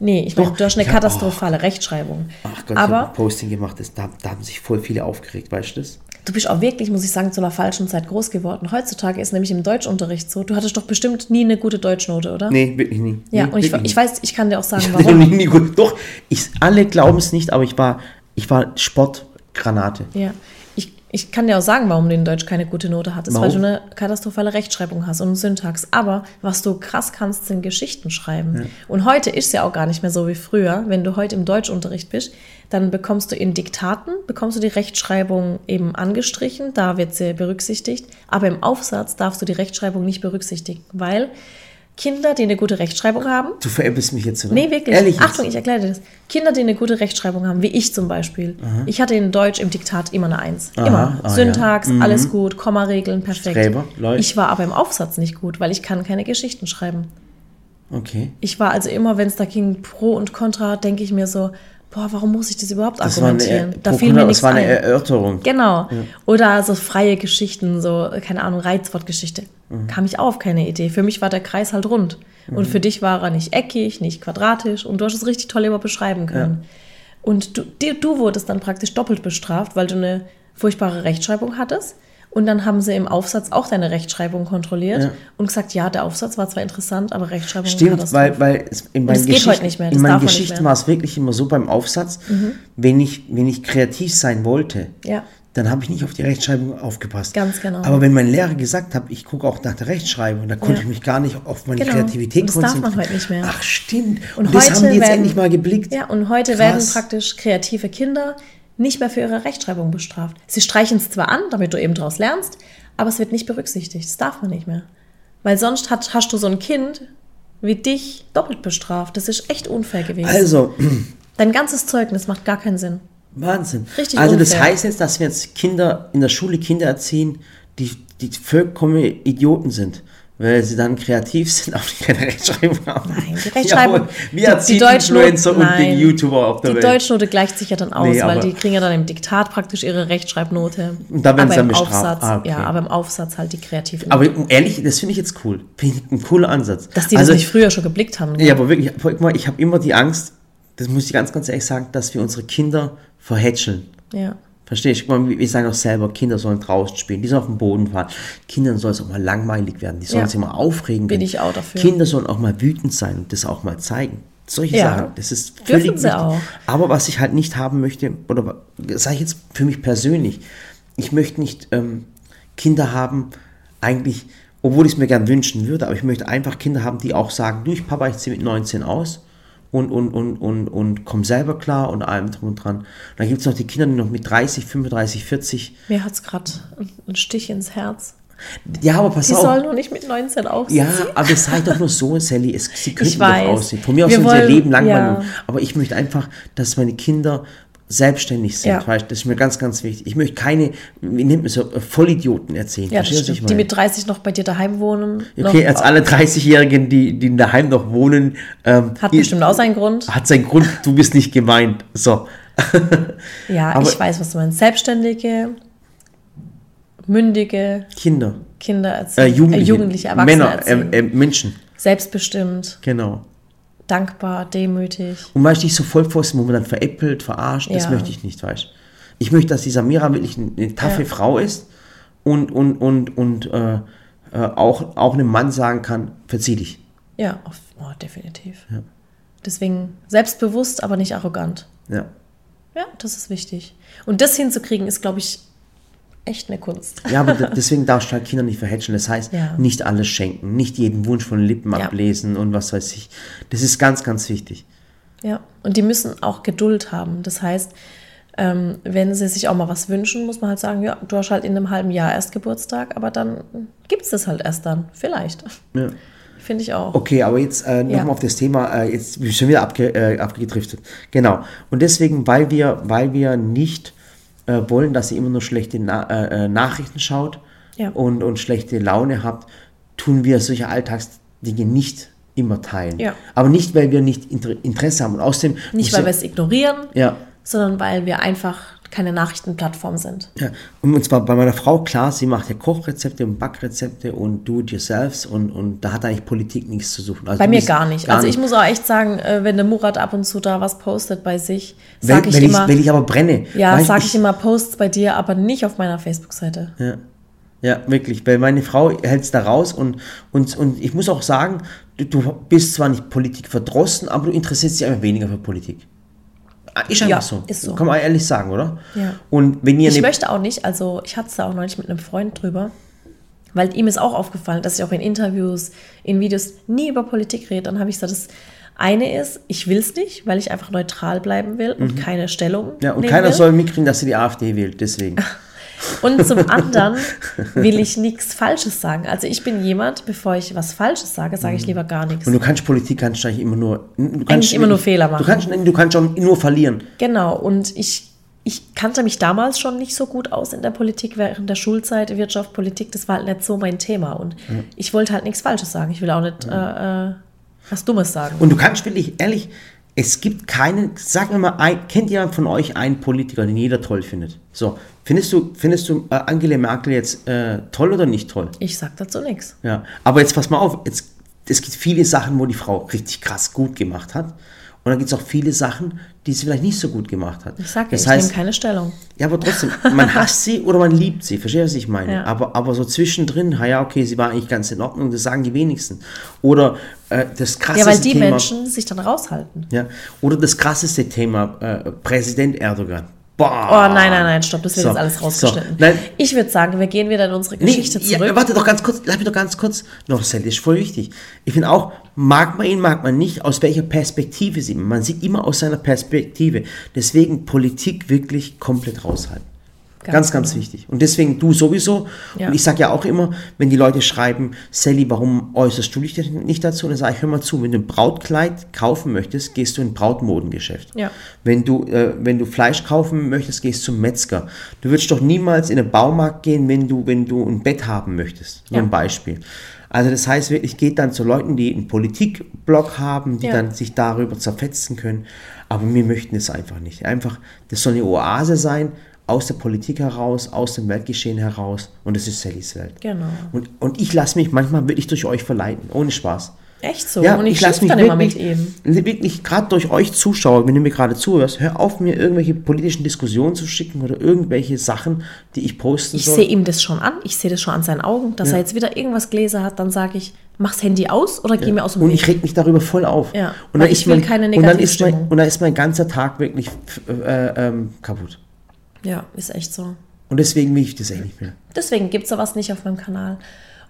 Nee, ich meine, du hast eine ich hab- katastrophale Rechtschreibung. Ach Gott, ich habe Aber ein Posting gemacht, das, da, da haben sich voll viele aufgeregt, weißt du das? Du bist auch wirklich, muss ich sagen, zu einer falschen Zeit groß geworden. Heutzutage ist nämlich im Deutschunterricht so, du hattest doch bestimmt nie eine gute Deutschnote, oder? Nee, wirklich nie. Ja, nee, und ich, ich weiß, ich kann dir auch sagen, nie. warum. nie, nie gut. Doch, ich, alle glauben es nicht, aber ich war, ich war Sportgranate. Ja, ich, ich kann dir auch sagen, warum du in Deutsch keine gute Note hattest, weil Warum? du eine katastrophale Rechtschreibung hast und Syntax. Aber was du krass kannst, sind Geschichten schreiben. Und heute ist es ja auch gar nicht mehr so wie früher. Wenn du heute im Deutschunterricht bist, dann bekommst du in Diktaten, bekommst du die Rechtschreibung eben angestrichen, da wird sie berücksichtigt. Aber im Aufsatz darfst du die Rechtschreibung nicht berücksichtigen, weil Kinder, die eine gute Rechtschreibung haben, Du veräppelst mich jetzt, oder? Nee, wirklich. Ehrlich jetzt? Achtung, ich erkläre dir das. Kinder, die eine gute Rechtschreibung haben, wie ich zum Beispiel. Ich hatte in Deutsch im Diktat immer eine Eins. Aha, immer. ah, Syntax, alles gut, Kommaregeln, perfekt. Läuft. ich war aber im Aufsatz nicht gut, weil ich kann keine Geschichten schreiben. Okay. Ich war also immer, wenn es da ging, Pro und Contra, denke ich mir so, boah, warum muss ich das überhaupt Das war eine, argumentieren? da fiel mir das nichts war eine ein. Erörterung. Genau. Oder so freie Geschichten, so, keine Ahnung, Reizwortgeschichte. Mhm. Kam ich auf, keine Idee. Für mich war der Kreis halt rund. Und für dich war er nicht eckig, nicht quadratisch. Und du hast es richtig toll immer beschreiben können. Und du, du wurdest dann praktisch doppelt bestraft, weil du eine furchtbare Rechtschreibung hattest. Und dann haben sie im Aufsatz auch deine Rechtschreibung kontrolliert Ja. und gesagt, ja, der Aufsatz war zwar interessant, aber Rechtschreibung Stimmt, weil, weil es in meinen das Geschichten, heute nicht mehr, das in meinen Geschichten. Mhm. war es wirklich immer so beim Aufsatz, wenn, ich, wenn ich kreativ sein wollte, Ja. dann habe ich nicht auf die Rechtschreibung aufgepasst. Ganz genau. Aber wenn mein Lehrer gesagt hat, ich gucke auch nach der Rechtschreibung, da konnte Ja. ich mich gar nicht auf meine Genau. Kreativität Und das darf man konzentrieren. heute nicht mehr. Ach stimmt. Und, Und, das haben die jetzt werden, endlich mal geblickt. Ja, und heute Krass. werden praktisch kreative Kinder nicht mehr für ihre Rechtschreibung bestraft. Sie streichen es zwar an, damit du eben daraus lernst, aber es wird nicht berücksichtigt. Das darf man nicht mehr. Weil sonst hat, hast du so ein Kind wie dich doppelt bestraft. Das ist echt unfair gewesen. Also, Dein ganzes Zeugnis macht gar keinen Sinn. Wahnsinn. Richtig also das unfair. heißt jetzt, dass wir jetzt Kinder in der Schule Kinder erziehen, die, die vollkommene Idioten sind, weil sie dann kreativ sind, auch die keine Rechtschreibung haben. Nein, die Rechtschreibung. Wir erziehen Deutschnote- Influencer und nein. den YouTuber auf der Die Welt. Deutschnote gleicht sich ja dann aus, Nee, weil aber- die kriegen ja dann im Diktat praktisch ihre Rechtschreibnote. Und da werden aber sie dann im bestraft. Aufsatz, Ah, okay. ja, aber im Aufsatz halt die kreativen. aber ehrlich, das finde ich jetzt cool. Finde ich ein cooler Ansatz. dass die also, das nicht früher schon geblickt haben. Ja, aber wirklich, ich habe immer die Angst, das muss ich ganz, ganz ehrlich sagen, dass wir unsere Kinder verhätscheln. ja. Verstehst du? Guck mal, wir sagen auch selber, Kinder sollen draußen spielen, die sollen auf dem Boden fahren. Kindern soll es auch mal langweilig werden, die sollen Ja. sich mal aufregen Bin ich auch dafür. Kinder sollen auch mal wütend sein und das auch mal zeigen. Solche Ja. Sachen, das ist Dürfen völlig sie wichtig. auch. Aber was ich halt nicht haben möchte, oder sage ich jetzt für mich persönlich, ich möchte nicht ähm, Kinder haben, eigentlich, obwohl ich es mir gern wünschen würde, aber ich möchte einfach Kinder haben, die auch sagen, du, ich Papa, ich ziehe mit 19 aus und, und, und, und, und komm selber klar und allem drum und dran. Dann gibt es noch die Kinder, die noch mit 30, 35, 40, Mir hat es gerade einen Stich ins Herz. ja, aber pass Die auf. sollen noch nicht mit 19 aufziehen. Ja, aber es sei doch nur so, Sally, es, sie könnten doch aussehen. Von mir aus Wir sind sie ihr Leben langweilig. ja. Aber ich möchte einfach, dass meine Kinder selbstständig sind. Ja. Das ist mir ganz, ganz wichtig. Ich möchte keine, wie nennt man so, äh, Vollidioten erzählen. Ja, das stimmt. Die mit 30 noch bei dir daheim wohnen. Okay, als alle 30-Jährigen, die, die daheim noch wohnen, ähm, Hat ihr- bestimmt auch seinen Grund. hat seinen Grund, du bist nicht gemeint. So. Ja, aber- ich weiß, was du meinst. Selbstständige, mündige Kinder, Kinder äh, erziehen. Jugendliche, Jugendliche Erwachsene Männer, äh, äh, Menschen, Selbstbestimmt. genau. Dankbar, demütig. Und weißt du, so voll vorstellen, wo man dann veräppelt, verarscht, das Ja. möchte ich nicht, weißt du. Ich möchte, dass die Samira wirklich eine, taffe Ja. Frau ist und, und, und, und äh, äh, auch, auch einem Mann sagen kann, verzieh dich. Ja, auf, oh, definitiv. Deswegen selbstbewusst, aber nicht arrogant. Ja. Ja, das ist wichtig. Und das hinzukriegen, ist, glaube ich, echt eine Kunst. Ja, aber de- deswegen darfst du halt Kinder nicht verhätschen. Das heißt, Ja. nicht alles schenken, nicht jeden Wunsch von Lippen Ja. ablesen und was weiß ich. Das ist ganz, ganz wichtig. Ja, und die müssen auch Geduld haben. Das heißt, ähm, wenn sie sich auch mal was wünschen, muss man halt sagen, ja, du hast halt in einem halben Jahr erst Geburtstag, aber dann gibt es das halt erst dann. Vielleicht. Ja. Finde ich auch. Okay, aber jetzt äh, nochmal Ja. auf das Thema, äh, jetzt bin ich schon wieder abge, äh, abgedriftet. Genau. Und deswegen, weil wir, weil wir nicht äh, wollen, dass ihr immer nur schlechte Na äh, äh, Nachrichten schaut Ja. und, und schlechte Laune habt, tun wir solche Alltagsdinge nicht immer teilen. Ja. Aber nicht, weil wir nicht Inter Interesse haben. Und außerdem Nicht, weil wir es ignorieren, ja, sondern weil wir einfach keine Nachrichtenplattform sind. Ja, und zwar bei meiner Frau, klar, sie macht ja Kochrezepte und Backrezepte und do-it-yourselfs und, und da hat eigentlich Politik nichts zu suchen. Also Bei mir gar nicht. also ich muss auch echt sagen, äh, wenn der Murat ab und zu da was postet bei sich, wenn, sage ich wenn, immer, ich, wenn ich aber brenne. ja, sage ich immer Posts bei dir, aber nicht auf meiner Facebook-Seite. Ja, ja, wirklich, weil meine Frau hält es da raus und, und, und ich muss auch sagen, du, du bist zwar nicht Politik verdrossen, aber du interessierst dich einfach weniger für Politik. Ist einfach Ja, so. ist so. Kann man ehrlich sagen, oder? Ja. Und wenn ihr Ich möchte auch nicht, also ich hatte es da auch neulich mit einem Freund drüber, weil ihm ist auch aufgefallen, dass ich auch in Interviews, in Videos nie über Politik rede. Dann habe ich gesagt, das eine ist, ich will es nicht, weil ich einfach neutral bleiben will und keine Stellung Mhm. ja, und keiner will. soll mitkriegen, dass sie die AfD wählt, deswegen. Und zum anderen will ich nichts Falsches sagen. Also ich bin jemand, bevor ich was Falsches sage, sage ich lieber gar nichts. Und du kannst Politik kannst eigentlich immer nur. Du kannst immer nur Fehler machen. Du kannst, du kannst schon nur verlieren. Genau, und ich, ich kannte mich damals schon nicht so gut aus in der Politik während der Schulzeit, Wirtschaft, Politik, das war halt nicht so mein Thema. Und ich wollte halt nichts Falsches sagen. Ich will auch nicht äh, äh, was Dummes sagen. Und du kannst wirklich, ehrlich, es gibt keinen, sag mir mal, ein, kennt jemand von euch einen Politiker, den jeder toll findet? So, findest du, findest du äh, Angela Merkel jetzt äh, toll oder nicht toll? Ich sag dazu nichts. Ja, aber jetzt pass mal auf, jetzt, es gibt viele Sachen, wo die Frau richtig krass gut gemacht hat. Und dann gibt es auch viele Sachen, die sie vielleicht nicht so gut gemacht hat. Ich sage, das ich heißt, nehme keine Stellung. Ja, aber trotzdem, man hasst sie oder man liebt sie. Verstehst du, was ich meine? Ja. Aber, aber so zwischendrin, ja, okay, sie war eigentlich ganz in Ordnung, das sagen die wenigsten. Oder äh, das krasseste Ja, weil die Thema. Menschen sich dann raushalten. Ja, oder das krasseste Thema, äh, Präsident Erdogan. Boah. Oh nein, nein, nein, stopp, das wird So, jetzt alles rausgeschnitten. so. Ich würde sagen, wir gehen wieder in unsere Geschichte Nee, zurück. Ja, warte doch ganz kurz, lass mich doch ganz kurz. Noch, Sally, ist voll wichtig. Ich finde auch, mag man ihn, mag man nicht, aus welcher Perspektive sieht man. Man sieht immer aus seiner Perspektive. Deswegen Politik wirklich komplett raushalten. Ganz, Ganz ganz, genau. wichtig. Und deswegen du sowieso. Ja. Und ich sage ja auch immer, wenn die Leute schreiben, Sally, warum äußerst du dich denn nicht dazu? Dann sage ich, hör mal zu, wenn du ein Brautkleid kaufen möchtest, gehst du in ein Brautmodengeschäft. Ja. Wenn du, äh, wenn du Fleisch kaufen möchtest, gehst zum Metzger. Du würdest doch niemals in den Baumarkt gehen, wenn du, wenn du ein Bett haben möchtest. Nur Ja. ein Beispiel. Also das heißt wirklich, geht dann zu Leuten, die einen Politikblog haben, die Ja. dann sich darüber zerfetzen können. Aber wir möchten es einfach nicht. Einfach, das soll eine Oase sein, aus der Politik heraus, aus dem Weltgeschehen heraus. Und das ist Sallys Welt. Genau. Und, und ich lasse mich manchmal wirklich durch euch verleiten, ohne Spaß. Echt so. und ich, lass schimpf dann immer mit wirklich, ihm. wirklich gerade durch euch Zuschauer, wenn du mir gerade zuhörst, hör auf, mir irgendwelche politischen Diskussionen zu schicken oder irgendwelche Sachen, die ich posten Ich soll. sehe ihm das schon an. Ich sehe das schon an seinen Augen, dass Ja. er jetzt wieder irgendwas gelesen hat. Dann sage ich, mach's Handy aus oder geh mir aus dem und Weg. ich reg mich darüber voll auf. Ja, und dann ich ist will mein, keine und dann ist mein, und dann ist mein ganzer Tag wirklich äh, ähm, kaputt. Ja, ist echt so. Und deswegen will ich das echt nicht mehr. Deswegen gibt es sowas nicht auf meinem Kanal.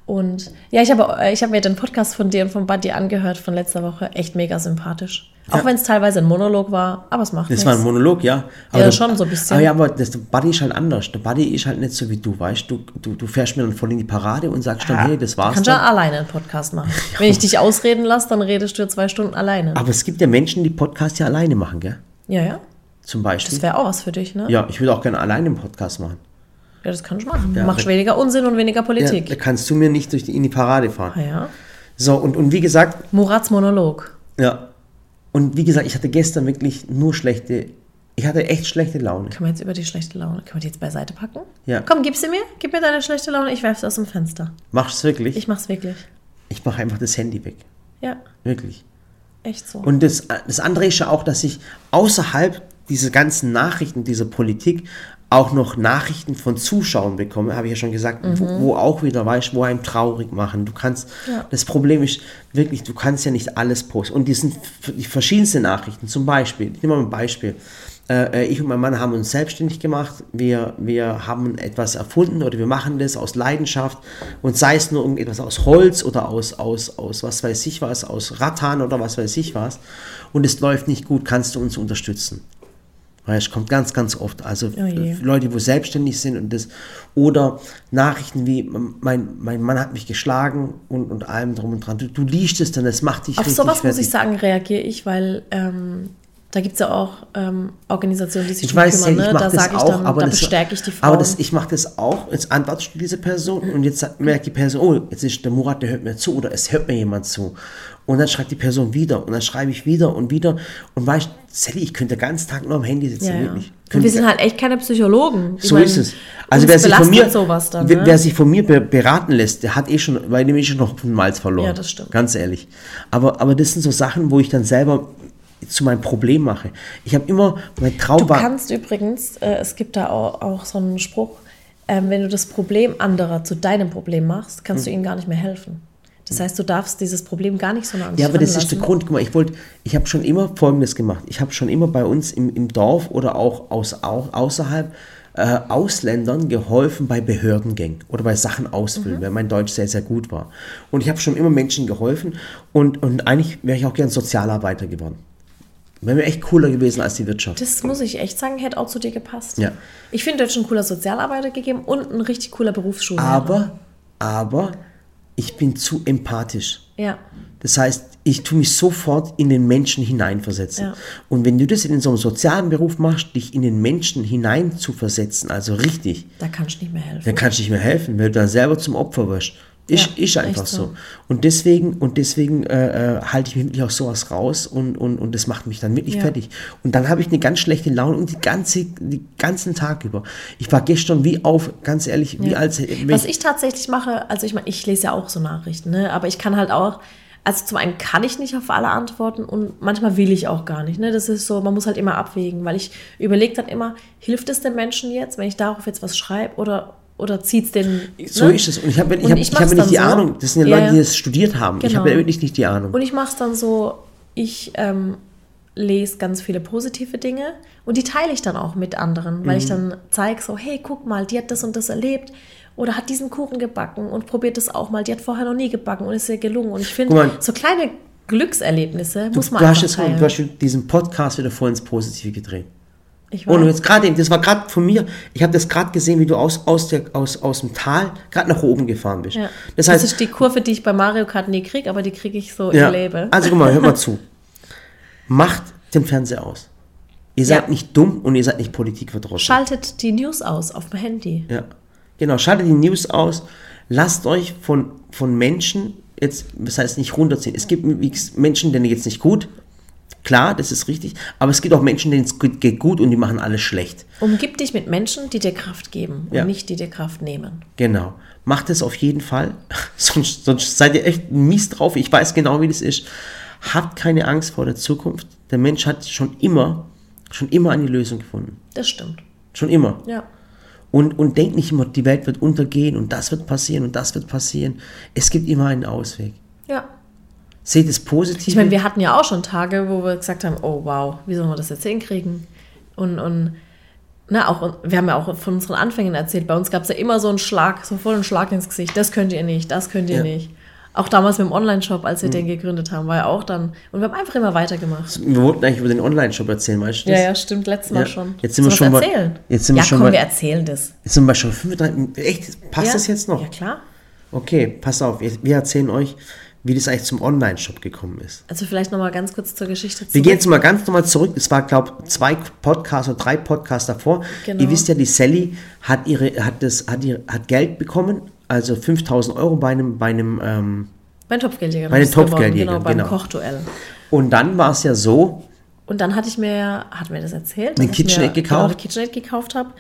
Und ja, ich habe ich habe mir den Podcast von dir und von Buddy angehört von letzter Woche. Echt mega sympathisch. Auch Ja. wenn es teilweise ein Monolog war, aber es macht Das nichts. war ein Monolog, ja. Ja, der- schon so ein bisschen. Aber ja, aber das, der Buddy ist halt anders. Der Buddy ist halt nicht so wie du, weißt du. Du, du fährst mir dann voll in die Parade und sagst dann, hey, das war's Kannst du dann. alleine einen Podcast machen. Wenn ich dich ausreden lasse, dann redest du zwei Stunden alleine. Aber es gibt ja Menschen, die Podcasts ja alleine machen, gell? Ja, ja. Zum Beispiel. Das wäre auch was für dich, ne? Ja, ich würde auch gerne alleine einen Podcast machen. Ja, das kannst du machen. Ja, Machst weniger Unsinn und weniger Ja, Politik. da kannst du mir nicht durch die, in die Parade fahren. Ah, ja. So, und, und wie gesagt, Murats Monolog. ja. Und wie gesagt, ich hatte gestern wirklich nur schlechte, ich hatte echt schlechte Laune. Können wir jetzt über die schlechte Laune, können wir die jetzt beiseite packen? Ja. Komm, gib sie mir. Gib mir deine schlechte Laune, ich werfe sie aus dem Fenster. Mach's wirklich? Ich mach's wirklich. Ich mache einfach das Handy weg. Ja. Wirklich. Echt so. Und das, das andere ist ja auch, dass ich außerhalb dieser ganzen Nachrichten, dieser Politik, auch noch Nachrichten von Zuschauern bekomme, habe ich ja schon gesagt, wo, wo auch wieder, weißt wo einem traurig machen. Du kannst, Ja. das Problem ist wirklich, du kannst ja nicht alles posten. Und die sind die verschiedensten Nachrichten. Zum Beispiel, ich nehme mal ein Beispiel. Äh, äh, ich und mein Mann haben uns selbstständig gemacht. Wir, wir haben etwas erfunden oder wir machen das aus Leidenschaft. Und sei es nur irgendetwas aus Holz oder aus, aus, aus was weiß ich was, aus Rattan oder was weiß ich was. Und es läuft nicht gut, kannst du uns unterstützen. Es kommt ganz, ganz oft. Also Oh je. Leute, die selbstständig sind und das oder Nachrichten wie mein, mein Mann hat mich geschlagen und, und allem drum und dran. Du, du liest es dann, das macht dich Auf sowas muss fertig. ich sagen, reagiere ich, weil ähm, da gibt es ja auch ähm, Organisationen, die sich Ich weiß ja, kümmern. ich Ne? mache Da das sage ich auch, dann, aber da bestärke ich die Frauen. aber das, ich mache das auch. Jetzt antwortest du diese Person und jetzt merkt die Person, oh, jetzt ist der Murat, der hört mir zu oder es hört mir jemand zu. Und dann schreibt die Person wieder und dann schreibe ich wieder und wieder und weißt, Sally, ich könnte den ganzen Tag nur am Handy sitzen, ja, ja. wirklich. Könnte- wir sind halt echt keine Psychologen. Ich So mein, ist es. Also wer sich, von mir, dann, ne? wer sich von mir be beraten lässt, der hat eh schon, weil dem ist schon noch einen Malz verloren. Ja, das stimmt. Ganz ehrlich. Aber, aber das sind so Sachen, wo ich dann selber zu meinem Problem mache. Ich habe immer, mein Traum Du kannst übrigens, äh, es gibt da auch, auch so einen Spruch, ähm, wenn du das Problem anderer zu deinem Problem machst, kannst Hm. du ihnen gar nicht mehr helfen. Das heißt, du darfst dieses Problem gar nicht so nah Ja, aber das ist der. Grund. Guck mal, ich wollte, ich habe schon immer Folgendes gemacht. Ich habe schon immer bei uns im, im Dorf oder auch, aus, auch außerhalb äh, Ausländern geholfen bei Behördengängen oder bei Sachen ausfüllen, Mhm. weil mein Deutsch sehr, sehr gut war. Und ich habe schon immer Menschen geholfen und, und eigentlich wäre ich auch gern Sozialarbeiter geworden. Wäre mir echt cooler gewesen als die Wirtschaft. Das muss ich echt sagen, hätte auch zu dir gepasst. Ja. Ich finde, du hättest ein cooler Sozialarbeiter gegeben und ein richtig cooler Berufsschullehrer. aber, aber ich bin zu empathisch. Ja. Das heißt, ich tue mich sofort in den Menschen hineinversetzen. Ja. Und wenn du das in so einem sozialen Beruf machst, dich in den Menschen hinein zu versetzen, also richtig, Da kannst du nicht mehr helfen. dann kannst du nicht mehr helfen, weil du dann selber zum Opfer wirst. Ist, Ja, ist einfach so. so. Und deswegen, und deswegen äh, äh, halte ich mich wirklich aus sowas raus und, und, und das macht mich dann wirklich Ja. fertig. Und dann habe ich eine ganz schlechte Laune und die ganze, die ganzen Tag über. Ich war gestern wie auf, ganz ehrlich, wie Ja. als wenn Was ich tatsächlich mache, also ich meine, ich lese ja auch so Nachrichten, ne? aber ich kann halt auch, also zum einen kann ich nicht auf alle antworten und manchmal will ich auch gar nicht. Ne? Das ist so, man muss halt immer abwägen, weil ich überlege dann immer, hilft es den Menschen jetzt, wenn ich darauf jetzt was schreibe oder, oder zieht es den. So ne? ist es. Und ich habe ich hab, ich ich hab nicht die so. Ahnung. Das sind ja, Leute, die das studiert haben. Ich Genau. habe ja wirklich nicht die Ahnung. Und ich mache es dann so, ich ähm, lese ganz viele positive Dinge und die teile ich dann auch mit anderen, weil ich Mhm. dann zeige so, hey, guck mal, die hat das und das erlebt oder hat diesen Kuchen gebacken und probiert das auch mal. Die hat vorher noch nie gebacken und ist ihr gelungen. Und ich finde, so kleine Glückserlebnisse muss man du hast einfach jetzt teilen. du hast diesen Podcast wieder voll ins Positive gedreht. Ich Und jetzt gerade, das war gerade von mir, ich habe das gerade gesehen, wie du aus, aus, der, aus, aus dem Tal gerade nach oben gefahren bist. ja. Das Das, heißt, ist die Kurve, die ich bei Mario Kart nie kriege, aber die kriege ich so ja, im Leben. also guck mal, hört mal zu. Macht den Fernseher aus. Ihr seid Ja. nicht dumm und ihr seid nicht politikverdrossen. Schaltet die News aus auf dem Handy. Ja, genau. Schaltet die News aus. Lasst euch von, von Menschen jetzt, das heißt nicht runterziehen. Es gibt Menschen, denen geht's nicht gut. Klar, das ist richtig. Aber es gibt auch Menschen, denen es geht gut und die machen alles schlecht. Umgib dich mit Menschen, die dir Kraft geben und Ja. nicht die dir Kraft nehmen. Genau. Macht es auf jeden Fall. sonst, sonst seid ihr echt mies drauf. Ich weiß genau, wie das ist. Habt keine Angst vor der Zukunft. Der Mensch hat schon immer, schon immer eine Lösung gefunden. Das stimmt. Schon immer. Ja. Und, und denkt nicht immer, die Welt wird untergehen und das wird passieren und das wird passieren. Es gibt immer einen Ausweg. Ja. Seht es positiv. Ich meine, wir hatten ja auch schon Tage, wo wir gesagt haben, oh wow, wie sollen wir das jetzt hinkriegen? Und, und na, auch, wir haben ja auch von unseren Anfängen erzählt, bei uns gab es ja immer so einen Schlag, so voll einen Schlag ins Gesicht, das könnt ihr nicht, das könnt ihr Ja. nicht. Auch damals mit dem Online-Shop, als wir den gegründet haben, war ja auch dann, und wir haben einfach immer weitergemacht. wir wollten eigentlich über den Online-Shop erzählen, weißt du? das? Ja, ja, stimmt, letztes Mal Ja. schon. Jetzt sind wir schon bei- erzählen? jetzt sind wir ja, schon komm, bei- wir erzählen das. Jetzt sind wir schon 35. Echt? Passt ja? das jetzt noch? Ja, klar. Okay, pass auf. Wir erzählen euch, wie das eigentlich zum Online-Shop gekommen ist. Also vielleicht nochmal ganz kurz zur Geschichte zurück. Wir gehen jetzt mal ganz nochmal zurück. Es war, glaube ich, zwei Podcasts oder drei Podcasts davor. Genau. Ihr wisst ja, die Sally hat, ihre, hat, das, hat, ihr, hat Geld bekommen, also 5000 Euro bei einem, bei einem ähm, Beim Topfgeldjäger. Bei den ist geworden, Topfgeldjägern, Genau, beim genau. Kochduell. und dann war es ja so, Und dann hatte ich mir, hat mir das erzählt, Eine dass ich KitchenAid mir, gekauft? Genau, eine KitchenAid gekauft habe.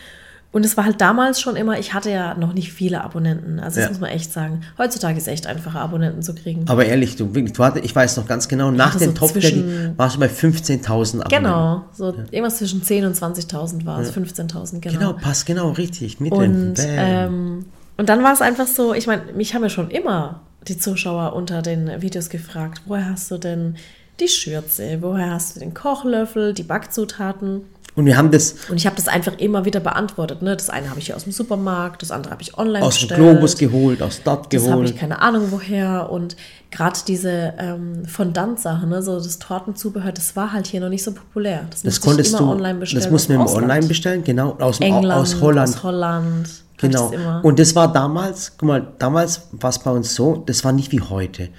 Und es war halt damals schon immer, ich hatte ja noch nicht viele Abonnenten. Also das Ja. muss man echt sagen. Heutzutage ist echt einfacher, Abonnenten zu kriegen. Aber ehrlich, du, wirklich, du hatte, ich weiß noch ganz genau, nach dem so Top Daddy warst du bei 15.000 Abonnenten. Genau, so irgendwas zwischen 10.000 und 20.000 war es, 15.000, genau. Genau, passt genau, richtig. Mitten. Und, ähm, und dann war es einfach so, ich meine, mich haben ja schon immer die Zuschauer unter den Videos gefragt, woher hast du denn die Schürze, woher hast du den Kochlöffel, die Backzutaten? Und wir haben das Und ich habe das einfach immer wieder beantwortet. Ne? Das eine habe ich hier aus dem Supermarkt, das andere habe ich online aus dem bestellt. Globus geholt, aus dort Das habe geholt. ich keine Ahnung woher. Und gerade diese ähm, Fondant-Sache, ne? so das Tortenzubehör, das war halt hier noch nicht so populär. Das, Das konntest ich immer du, online bestellen. das mussten wir aus online bestellen, genau, aus, dem, England, aus Holland. Aus Holland. Genau. das. Und das war damals, guck mal, damals war es bei uns so, das war nicht wie heute.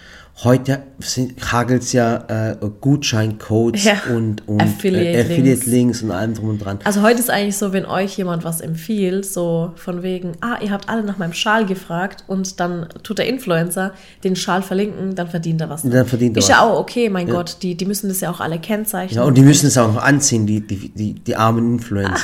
Heute hagelt es ja äh, Gutscheincodes Ja. und, und Affiliate äh, Affiliate-Links und allem drum und dran. Also heute ist eigentlich so, wenn euch jemand was empfiehlt, so von wegen, ah, ihr habt alle nach meinem Schal gefragt und dann tut der Influencer den Schal verlinken, dann verdient er was. Dann verdient er ist was. ja auch okay, mein Gott, die, die müssen das ja auch alle kennzeichnen. Ja, und die müssen es auch noch anziehen, die, die, die, die armen Influencer.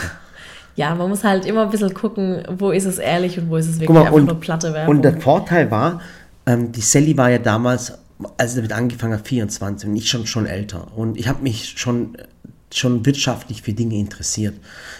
Ja, man muss halt immer ein bisschen gucken, wo ist es ehrlich und wo ist es wirklich mal, einfach und, nur platte Werbung. und der Vorteil war, ähm, die Sally war ja damals, als sie damit angefangen hat, 24 und ich schon, schon älter. Und ich habe mich schon, schon wirtschaftlich für Dinge interessiert.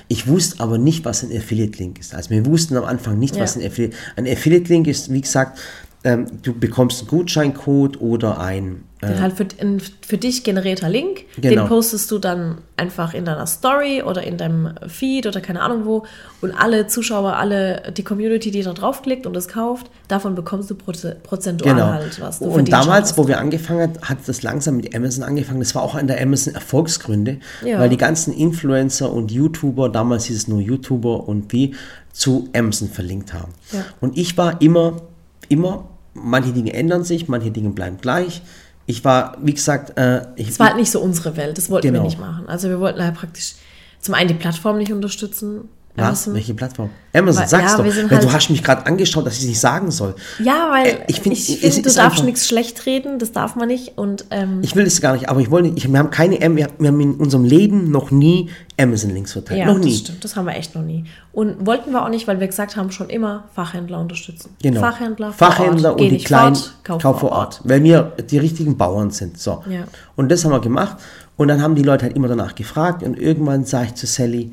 Ich wusste aber nicht, was ein Affiliate-Link ist. Also wir wussten am Anfang nicht, was Ja. ein Affiliate... Ein Affiliate-Link ist, wie gesagt, ähm, du bekommst einen Gutscheincode oder ein... Äh, halt für, ein für dich generierter Link, Genau. den postest du dann einfach in deiner Story oder in deinem Feed oder keine Ahnung wo und alle Zuschauer, alle die Community, die da draufklickt und das kauft, davon bekommst du proze- prozentual Genau. halt was. Du und damals, wo wir angefangen hat, hat das langsam mit Amazon angefangen. Das war auch einer der Amazon Erfolgsgründe, Ja. weil die ganzen Influencer und YouTuber, damals hieß es nur YouTuber und wie, zu Amazon verlinkt haben. Ja. Und ich war immer, immer, manche Dinge ändern sich, manche Dinge bleiben gleich. Ich war, wie gesagt, äh, Es war halt nicht so unsere Welt, das wollten Genau. wir nicht machen. Also wir wollten halt praktisch zum einen die Plattform nicht unterstützen. Was? Welche Plattform? Amazon, Weil- sag's ja, doch. Weil du halt- hast mich gerade angeschaut, dass ich es nicht sagen soll. Ja, weil Äh, ich ich find, finde, es find, du darfst einfach- nichts schlecht reden, das darf man nicht. Und ähm, Ich will das gar nicht, aber ich wollte, wir haben keine, wir, haben in unserem Leben noch nie Amazon-Links verteilt. ja, noch nie. das stimmt, das haben wir echt noch nie. Und wollten wir auch nicht, weil wir gesagt haben, schon immer Fachhändler unterstützen. Genau. Fachhändler, vor Fachhändler Ort. Und die kleinen fort, kauf, Kauf vor Ort. Weil wir die richtigen Bauern sind. So. Ja. Und das haben wir gemacht. Und dann haben die Leute halt immer danach gefragt. Und irgendwann sage ich zu Sally,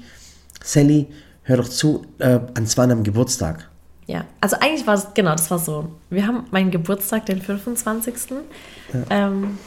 Sally, hör doch zu, äh, an zwei am Geburtstag. Ja, also eigentlich war es, genau, das war so. Wir haben meinen Geburtstag, den 25. Ähm,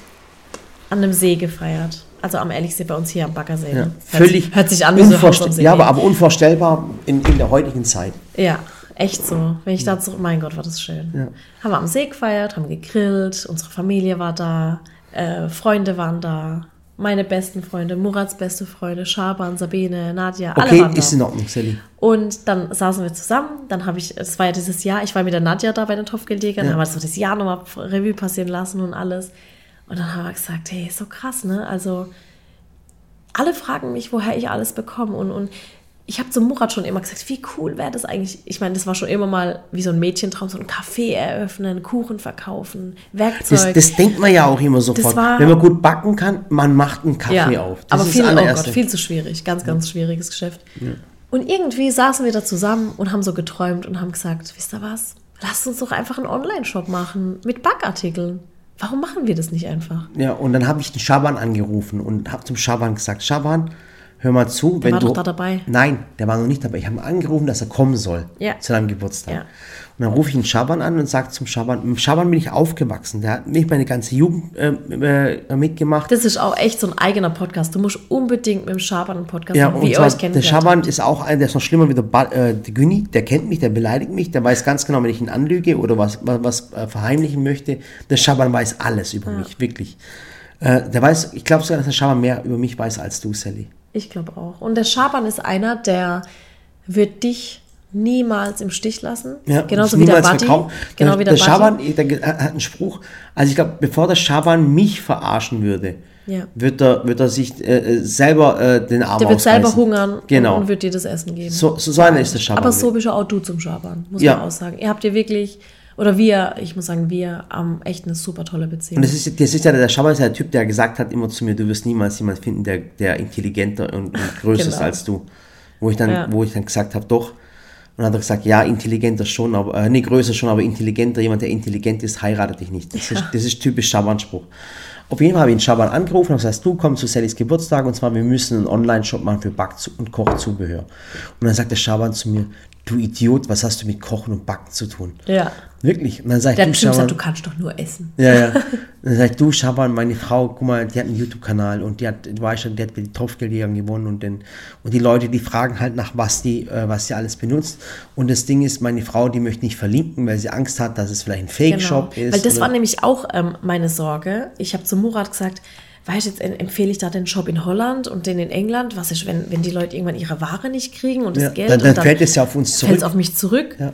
an einem See gefeiert. Also am Ehrlichsee bei uns hier am Baggersee. Ja. ne? Hört, Völlig sich- hört sich an wie so. Ja, aber, aber unvorstellbar in, in der heutigen Zeit. Ja, echt so. Wenn ich da zurück, mein Gott, war das schön. Ja. Haben wir am See gefeiert, haben gegrillt, unsere Familie war da, äh, Freunde waren da, meine besten Freunde, Murats beste Freunde, Schaban, Sabine, Nadja, alle Okay, waren da. ist in Ordnung, Sally. Und dann saßen wir zusammen, dann habe ich, das war ja dieses Jahr, ich war mit der Nadja da bei den Topfgeldjägern, Ja. haben wir so das Jahr nochmal Revue passieren lassen und alles. Und dann haben wir gesagt, hey, ist so krass, ne? Also alle fragen mich, woher ich alles bekomme. Und, und ich habe zu Murat schon immer gesagt, wie cool wäre das eigentlich. Ich meine, das war schon immer mal wie so ein Mädchentraum, so ein Café eröffnen, Kuchen verkaufen, Werkzeug. Das, das denkt man ja auch immer sofort. war- Wenn man gut backen kann, man macht einen Kaffee ja, auf. Das aber viel, oh Gott, viel zu schwierig. Ganz, ganz schwieriges Geschäft. Und irgendwie saßen wir da zusammen und haben so geträumt und haben gesagt, wisst ihr was? Lasst uns doch einfach einen Online-Shop machen mit Backartikeln. Warum machen wir das nicht einfach? Ja, und dann habe ich den Schaban angerufen und habe zum Schaban gesagt, Schaban, hör mal zu, wenn war du... doch da dabei. Nein, der war noch nicht dabei. Ich habe ihn angerufen, dass er kommen soll Ja. zu deinem Geburtstag. Ja. Und dann rufe ich den Schaban an und sage zum Schaban, mit dem Schaban bin ich aufgewachsen. Der hat nicht meine ganze Jugend äh, äh, mitgemacht. Das ist auch echt so ein eigener Podcast. Du musst unbedingt mit dem Schaban einen Podcast Ja, machen, wie ihr euch der kennengelernt Schaban ist auch einer, der ist noch schlimmer wie der, ba äh, der Günni, der kennt mich, der beleidigt mich, der weiß ganz genau, wenn ich ihn anlüge oder was, was, was äh, verheimlichen möchte. Der Schaban weiß alles über mich, wirklich. Äh, der weiß, ich glaube sogar, dass der Schaban mehr über mich weiß als du, Sally. Ich glaube auch. Und der Schaban ist einer, der wird dich niemals im Stich lassen. Ja, Genauso wie der verkauft. Genau der, wie der, der. Schaban, der hat einen Spruch, also ich glaube, bevor der Schaban mich verarschen würde, Ja. wird, er, wird er sich äh, äh, selber äh, den Arm Der wird selber hungern Genau. und, wird dir das Essen geben. So, so, so einer ist der Schaban. Aber so bist ja auch du zum Schaban, muss Ja. man auch sagen. Ihr habt ja wirklich, oder wir, ich muss sagen, wir haben echt eine super tolle Beziehung. Und das ist, das ist ja der Schaban ist ja der Typ, der gesagt hat immer zu mir, du wirst niemals jemanden finden, der, der intelligenter und, und größer ist Genau. als du. Wo ich dann, Ja. wo ich dann gesagt habe, doch, Und dann hat er gesagt, ja, intelligenter schon, aber, äh, nee, größer schon, aber intelligenter, jemand, der intelligent ist, heiratet dich nicht. Das, ist, das ist typisch Schaban-Spruch. Auf jeden Fall habe ich den Schaban angerufen und gesagt, du komm zu Sallys Geburtstag und zwar, wir müssen einen Online-Shop machen für Back- und Kochzubehör. Und dann sagt der Schaban zu mir, du Idiot, was hast du mit Kochen und Backen zu tun? Ja. Wirklich. Und dann sagt Der du, Schaban, gesagt, du kannst doch nur essen. ja, ja. Und dann sagt du, Schaban, meine Frau, guck mal, die hat einen YouTube-Kanal und die hat, du weißt schon, die hat die Tropfgeldjäger gewonnen und, den, und die Leute, die fragen halt nach, was die, äh, was sie alles benutzt. Und das Ding ist, meine Frau, die möchte nicht verlinken, weil sie Angst hat, dass es vielleicht ein Fake-Shop ist. Genau. Weil das oder- war nämlich auch ähm, meine Sorge. Ich habe zu Murat gesagt, weißt du, jetzt em- empfehle ich da den Shop in Holland und den in England. Was ist, wenn, wenn die Leute irgendwann ihre Ware nicht kriegen und das ja, Geld dann, dann und fällt es ja auf uns fällt zurück. es auf mich zurück. Ja.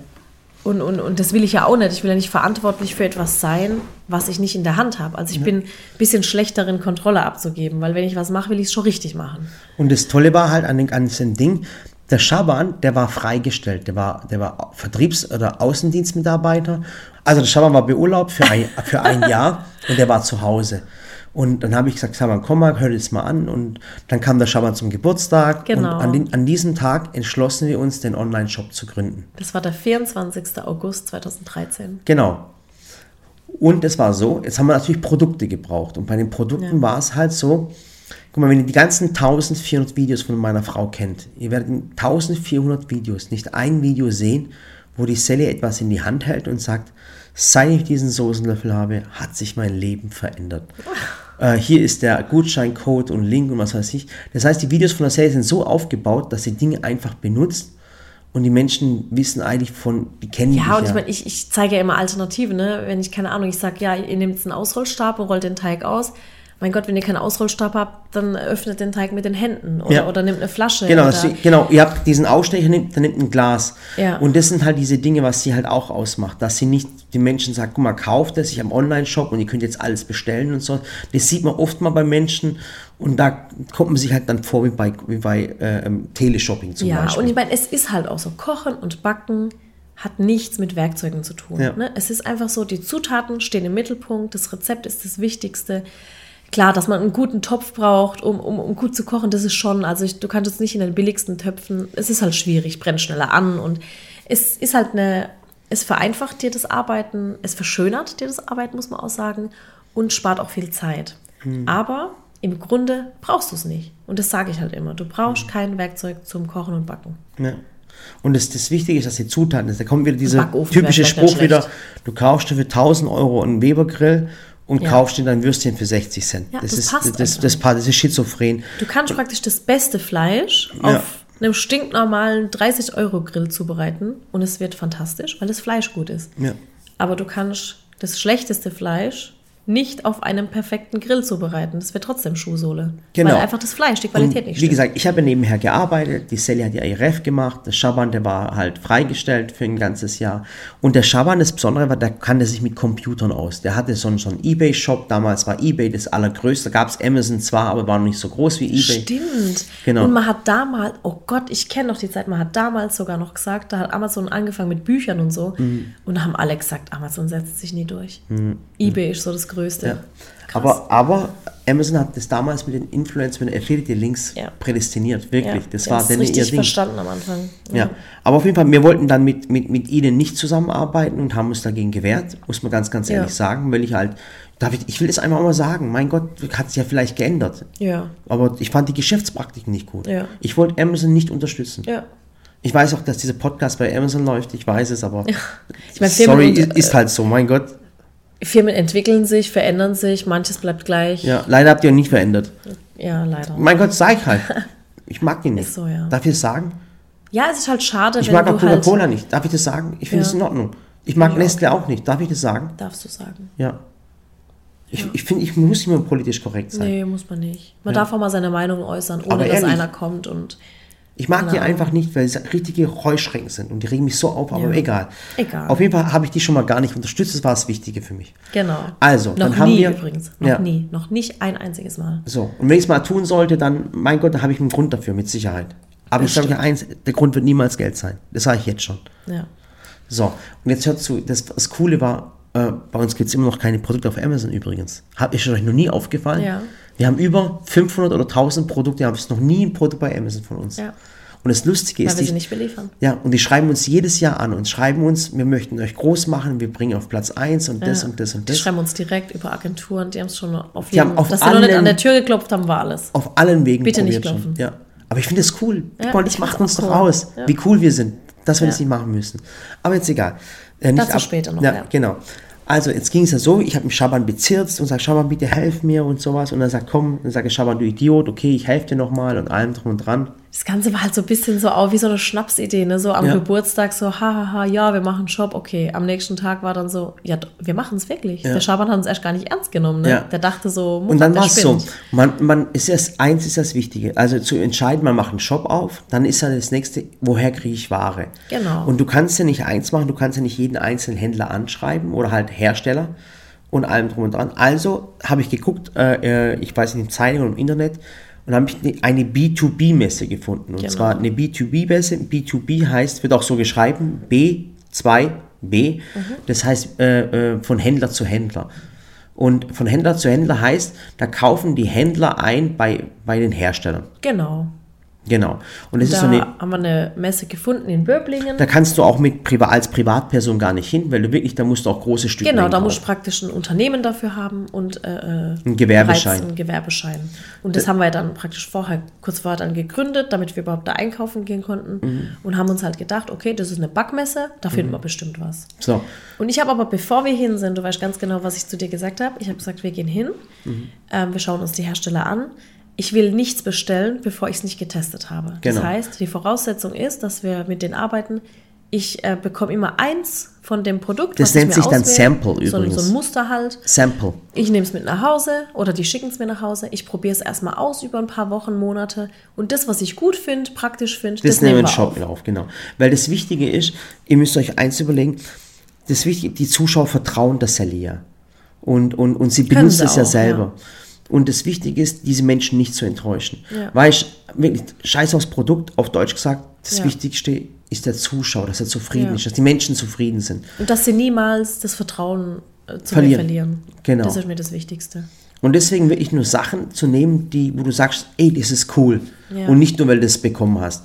Und, und, und das will ich ja auch nicht. Ich will ja nicht verantwortlich für etwas sein, was ich nicht in der Hand habe. Also ich bin ein bisschen schlechter in Kontrolle abzugeben, weil wenn ich was mache, will ich es schon richtig machen. Und das Tolle war halt an, an diesem Ding, der Schaban, der war freigestellt, der war, der war Vertriebs- oder Außendienstmitarbeiter. Also der Schaban war beurlaubt für ein, für ein Jahr und der war zu Hause. Und dann habe ich gesagt, Schaban, komm mal, hör dir das mal an. Und dann kam der Schaban zum Geburtstag. Genau. Und an, den, an diesem Tag entschlossen wir uns, den Online-Shop zu gründen. Das war der 24. August 2013. Genau. Und es war so, jetzt haben wir natürlich Produkte gebraucht. Und bei den Produkten Ja. war es halt so, guck mal, wenn ihr die ganzen 1400 Videos von meiner Frau kennt, ihr werdet in 1400 Videos nicht ein Video sehen, wo die Sally etwas in die Hand hält und sagt, seit ich diesen Soßenlöffel habe, hat sich mein Leben verändert. Äh, hier ist der Gutscheincode und Link und was weiß ich. Das heißt, die Videos von der Sally sind so aufgebaut, dass sie Dinge einfach benutzt und die Menschen wissen eigentlich von, die kennen Ja, dich und ich meine, ich, ich zeige ja immer Alternativen, ne? Wenn ich, keine Ahnung, ich sage, ja, ihr nehmt einen Ausrollstab und rollt den Teig aus. Mein Gott, wenn ihr keinen Ausrollstab habt, dann öffnet den Teig mit den Händen oder, Ja. oder nehmt eine Flasche. Genau, das, genau, ihr habt diesen Ausstecher, nimmt, dann nimmt ein Glas. Ja. Und das sind halt diese Dinge, was sie halt auch ausmacht, dass sie nicht den Menschen sagt, guck mal, kauft es, ich habe einen Online-Shop und ihr könnt jetzt alles bestellen und so. Das sieht man oft mal bei Menschen und da kommt man sich halt dann vor wie bei, wie bei äh, ähm, Teleshopping zum ja, Beispiel. und ich meine, es ist halt auch so, Kochen und Backen hat nichts mit Werkzeugen zu tun. Ja. Ne? Es ist einfach so, die Zutaten stehen im Mittelpunkt, das Rezept ist das Wichtigste. Klar, dass man einen guten Topf braucht, um, um, um gut zu kochen, das ist schon, also ich, du kannst jetzt nicht in den billigsten Töpfen, es ist halt schwierig, brennt schneller an und es ist halt eine, es vereinfacht dir das Arbeiten, es verschönert dir das Arbeiten, muss man auch sagen, und spart auch viel Zeit. Aber im Grunde brauchst du es nicht. Und das sage ich halt immer. Du brauchst kein Werkzeug zum Kochen und Backen. Ja. Und das, das Wichtige ist, dass die Zutaten, da kommt wieder dieser typische Spruch wieder, du kaufst dir für 1000 Euro einen Webergrill und Ja. kaufst dir dann Würstchen für 60 Cent. Ja, das, das ist, passt das, das, das, ist schizophren. Du kannst praktisch das beste Fleisch Ja. auf einem stinknormalen 30-Euro-Grill zubereiten und es wird fantastisch, weil das Fleisch gut ist. Ja. Aber du kannst das schlechteste Fleisch nicht auf einem perfekten Grill zubereiten. Das wird trotzdem Schuhsohle. Genau. Weil einfach das Fleisch, die Qualität Und nicht wie stimmt. gesagt, ich habe nebenher gearbeitet, die Sally hat ja ihr Ref gemacht, der Schaban, der war halt freigestellt für ein ganzes Jahr. Und der Schaban, das Besondere war, der kannte sich mit Computern aus. Der hatte so einen, so einen Ebay-Shop, damals war Ebay das allergrößte, gab es Amazon zwar, aber war noch nicht so groß wie Ebay. Stimmt. Genau. Und man hat damals, oh Gott, ich kenne noch die Zeit, man hat damals sogar noch gesagt, da hat Amazon angefangen mit Büchern und so. Mhm. Und da haben alle gesagt, Amazon setzt sich nie durch. Ebay ist so das Größte. Ja. Aber, aber Amazon hat das damals mit den Influencers, mit den Affiliate-Links Ja. prädestiniert, wirklich. Ja, das war denn ihr Ding. verstanden am Anfang. Ja, aber auf jeden Fall, wir wollten dann mit, mit, mit ihnen nicht zusammenarbeiten und haben uns dagegen gewehrt, muss man ganz, ganz Ja. ehrlich sagen, weil ich halt, David, ich will das einfach mal sagen, mein Gott, hat sich ja vielleicht geändert. Ja. Aber ich fand die Geschäftspraktiken nicht gut. Ja. Ich wollte Amazon nicht unterstützen. Ja. Ich weiß auch, dass dieser Podcast bei Amazon läuft, ich weiß es, aber Ich Firmen, sorry, und, ist, ist halt so, mein Gott. Firmen entwickeln sich, verändern sich, manches bleibt gleich. Ja, leider habt ihr ihn nicht verändert. Ja, leider. Mein Gott, sag ich halt. Ich mag den nicht. Ist so, ja. Darf ich das sagen? Ja, es ist halt schade, Ich wenn mag du auch Coca-Cola halt... nicht. Darf ich das sagen? Ich finde Ja. es in Ordnung. Ich mag Ja, Nestle auch nicht. Darf ich das sagen? Darfst du sagen. Ja. Ich, ich finde, ich muss mehr politisch korrekt sein. Nee, muss man nicht. Man darf auch mal seine Meinung äußern, ohne dass einer kommt und... Ich mag die Genau. einfach nicht, weil sie richtige Heuschrecken sind und die regen mich so auf, aber Ja. egal. Egal. Auf jeden Fall habe ich die schon mal gar nicht unterstützt, das war das Wichtige für mich. Genau. Also, noch dann haben nie wir- übrigens. Noch Ja. nie. Noch nicht ein einziges Mal. So, und wenn ich es mal tun sollte, dann, mein Gott, da habe ich einen Grund dafür, mit Sicherheit. Aber Das ich sage dir eins, der Grund wird niemals Geld sein. Das sage ich jetzt schon. Ja. So, und jetzt hört zu, das, das Coole war, äh, bei uns gibt es immer noch keine Produkte auf Amazon übrigens. Hab ist euch noch nie aufgefallen? Ja. Wir haben über 500 oder 1000 Produkte, aber es noch nie ein Produkt bei Amazon von uns. Ja. Und das Lustige Weil ist, wir die, sie nicht beliefern. ja, und die schreiben uns jedes Jahr an und schreiben uns, wir möchten euch groß machen, wir bringen auf Platz 1 und das Ja. und das und Die das. schreiben uns direkt über Agenturen, die haben es schon auf Die haben auf dass sie noch nicht allen- an der Tür geklopft haben, war alles. Auf allen Wegen Bitte nicht probiert schon. klopfen. Ja. Aber ich finde es cool. Ja, Guck mal, das ich macht uns auch doch cool. aus, Ja. wie cool wir sind, dass wir das nicht machen müssen. Aber jetzt egal. Äh, nicht Dazu später noch, ja. genau. Also jetzt ging es ja so, ich habe mich Schaban bezirzt und sage, Schaban, bitte helf mir und sowas. Und er sagt, komm, dann sage ich, Schaban, du Idiot, okay, ich helfe dir nochmal und allem drum und dran. Das Ganze war halt so ein bisschen so auch wie so eine Schnapsidee, ne? So am Ja. Geburtstag so, hahaha, ja, wir machen Shop, okay. Am nächsten Tag war dann so, ja, wir machen es wirklich. Der Schaban hat uns erst gar nicht ernst genommen, ne? Ja. Der dachte so, Und dann war es so, man, man ist das, eins ist das Wichtige, also zu entscheiden, man macht einen Shop auf, dann ist dann das nächste, woher kriege ich Ware? Genau. Und du kannst ja nicht eins machen, du kannst ja nicht jeden einzelnen Händler anschreiben oder halt Hersteller und allem drum und dran. Also habe ich geguckt, äh, äh, ich weiß nicht, im Zeitung und im Internet, und habe ich eine B2B-Messe gefunden. Und Genau. zwar eine B2B-Messe. B2B heißt, wird auch so geschrieben, B2B. Das heißt äh, äh, von Händler zu Händler. Und von Händler zu Händler heißt, da kaufen die Händler ein bei, bei den Herstellern. Genau. Genau. Und das Da ist so eine, haben wir eine Messe gefunden in Böblingen. da kannst du auch mit Priva als Privatperson gar nicht hin, weil du wirklich, da musst du auch große Stücke Genau, da musst du praktisch ein Unternehmen dafür haben und äh, äh, Ein Gewerbeschein. einen Gewerbeschein. Und das haben wir dann praktisch vorher, kurz vorher dann gegründet, damit wir überhaupt da einkaufen gehen konnten. Mhm. Und haben uns halt gedacht, okay, das ist eine Backmesse, da finden wir bestimmt was. So, Und ich habe aber, bevor wir hin sind, du weißt ganz genau, was ich zu dir gesagt habe. Ich habe gesagt, wir gehen hin, Mhm. ähm, wir schauen uns die Hersteller an. Ich will nichts bestellen, bevor ich es nicht getestet habe. Genau. Das heißt, die Voraussetzung ist, dass wir mit denen arbeiten. Ich äh, bekomme immer eins von dem Produkt. Das nennt sich dann auswähle. Sample so, ein- So übrigens. ein Muster halt. Sample. Ich nehme es mit nach Hause oder die schicken es mir nach Hause. Ich probiere es erstmal aus über ein paar Wochen, Monate. Und das, was ich gut finde, praktisch finde, Das, das, nehmen wir in Shop auf. auf, genau. Weil das Wichtige ist, ihr müsst euch eins überlegen, das Wichtige, die Zuschauer vertrauen der Sally ja. Und, und, und sie benutzen sie es ja auch, selber. Und das Wichtige ist, diese Menschen nicht zu enttäuschen. Ja. Weil ich, wirklich, scheiß aufs Produkt, auf Deutsch gesagt, das Ja. Wichtigste ist der Zuschauer, dass er zufrieden Ja. ist, dass die Menschen zufrieden sind. Und dass sie niemals das Vertrauen äh, zu Verlieren. mir verlieren. Genau. Das ist mir das Wichtigste. Und deswegen wirklich nur Sachen zu nehmen, die, wo du sagst, ey, das ist cool. Ja. Und nicht nur, weil du es bekommen hast.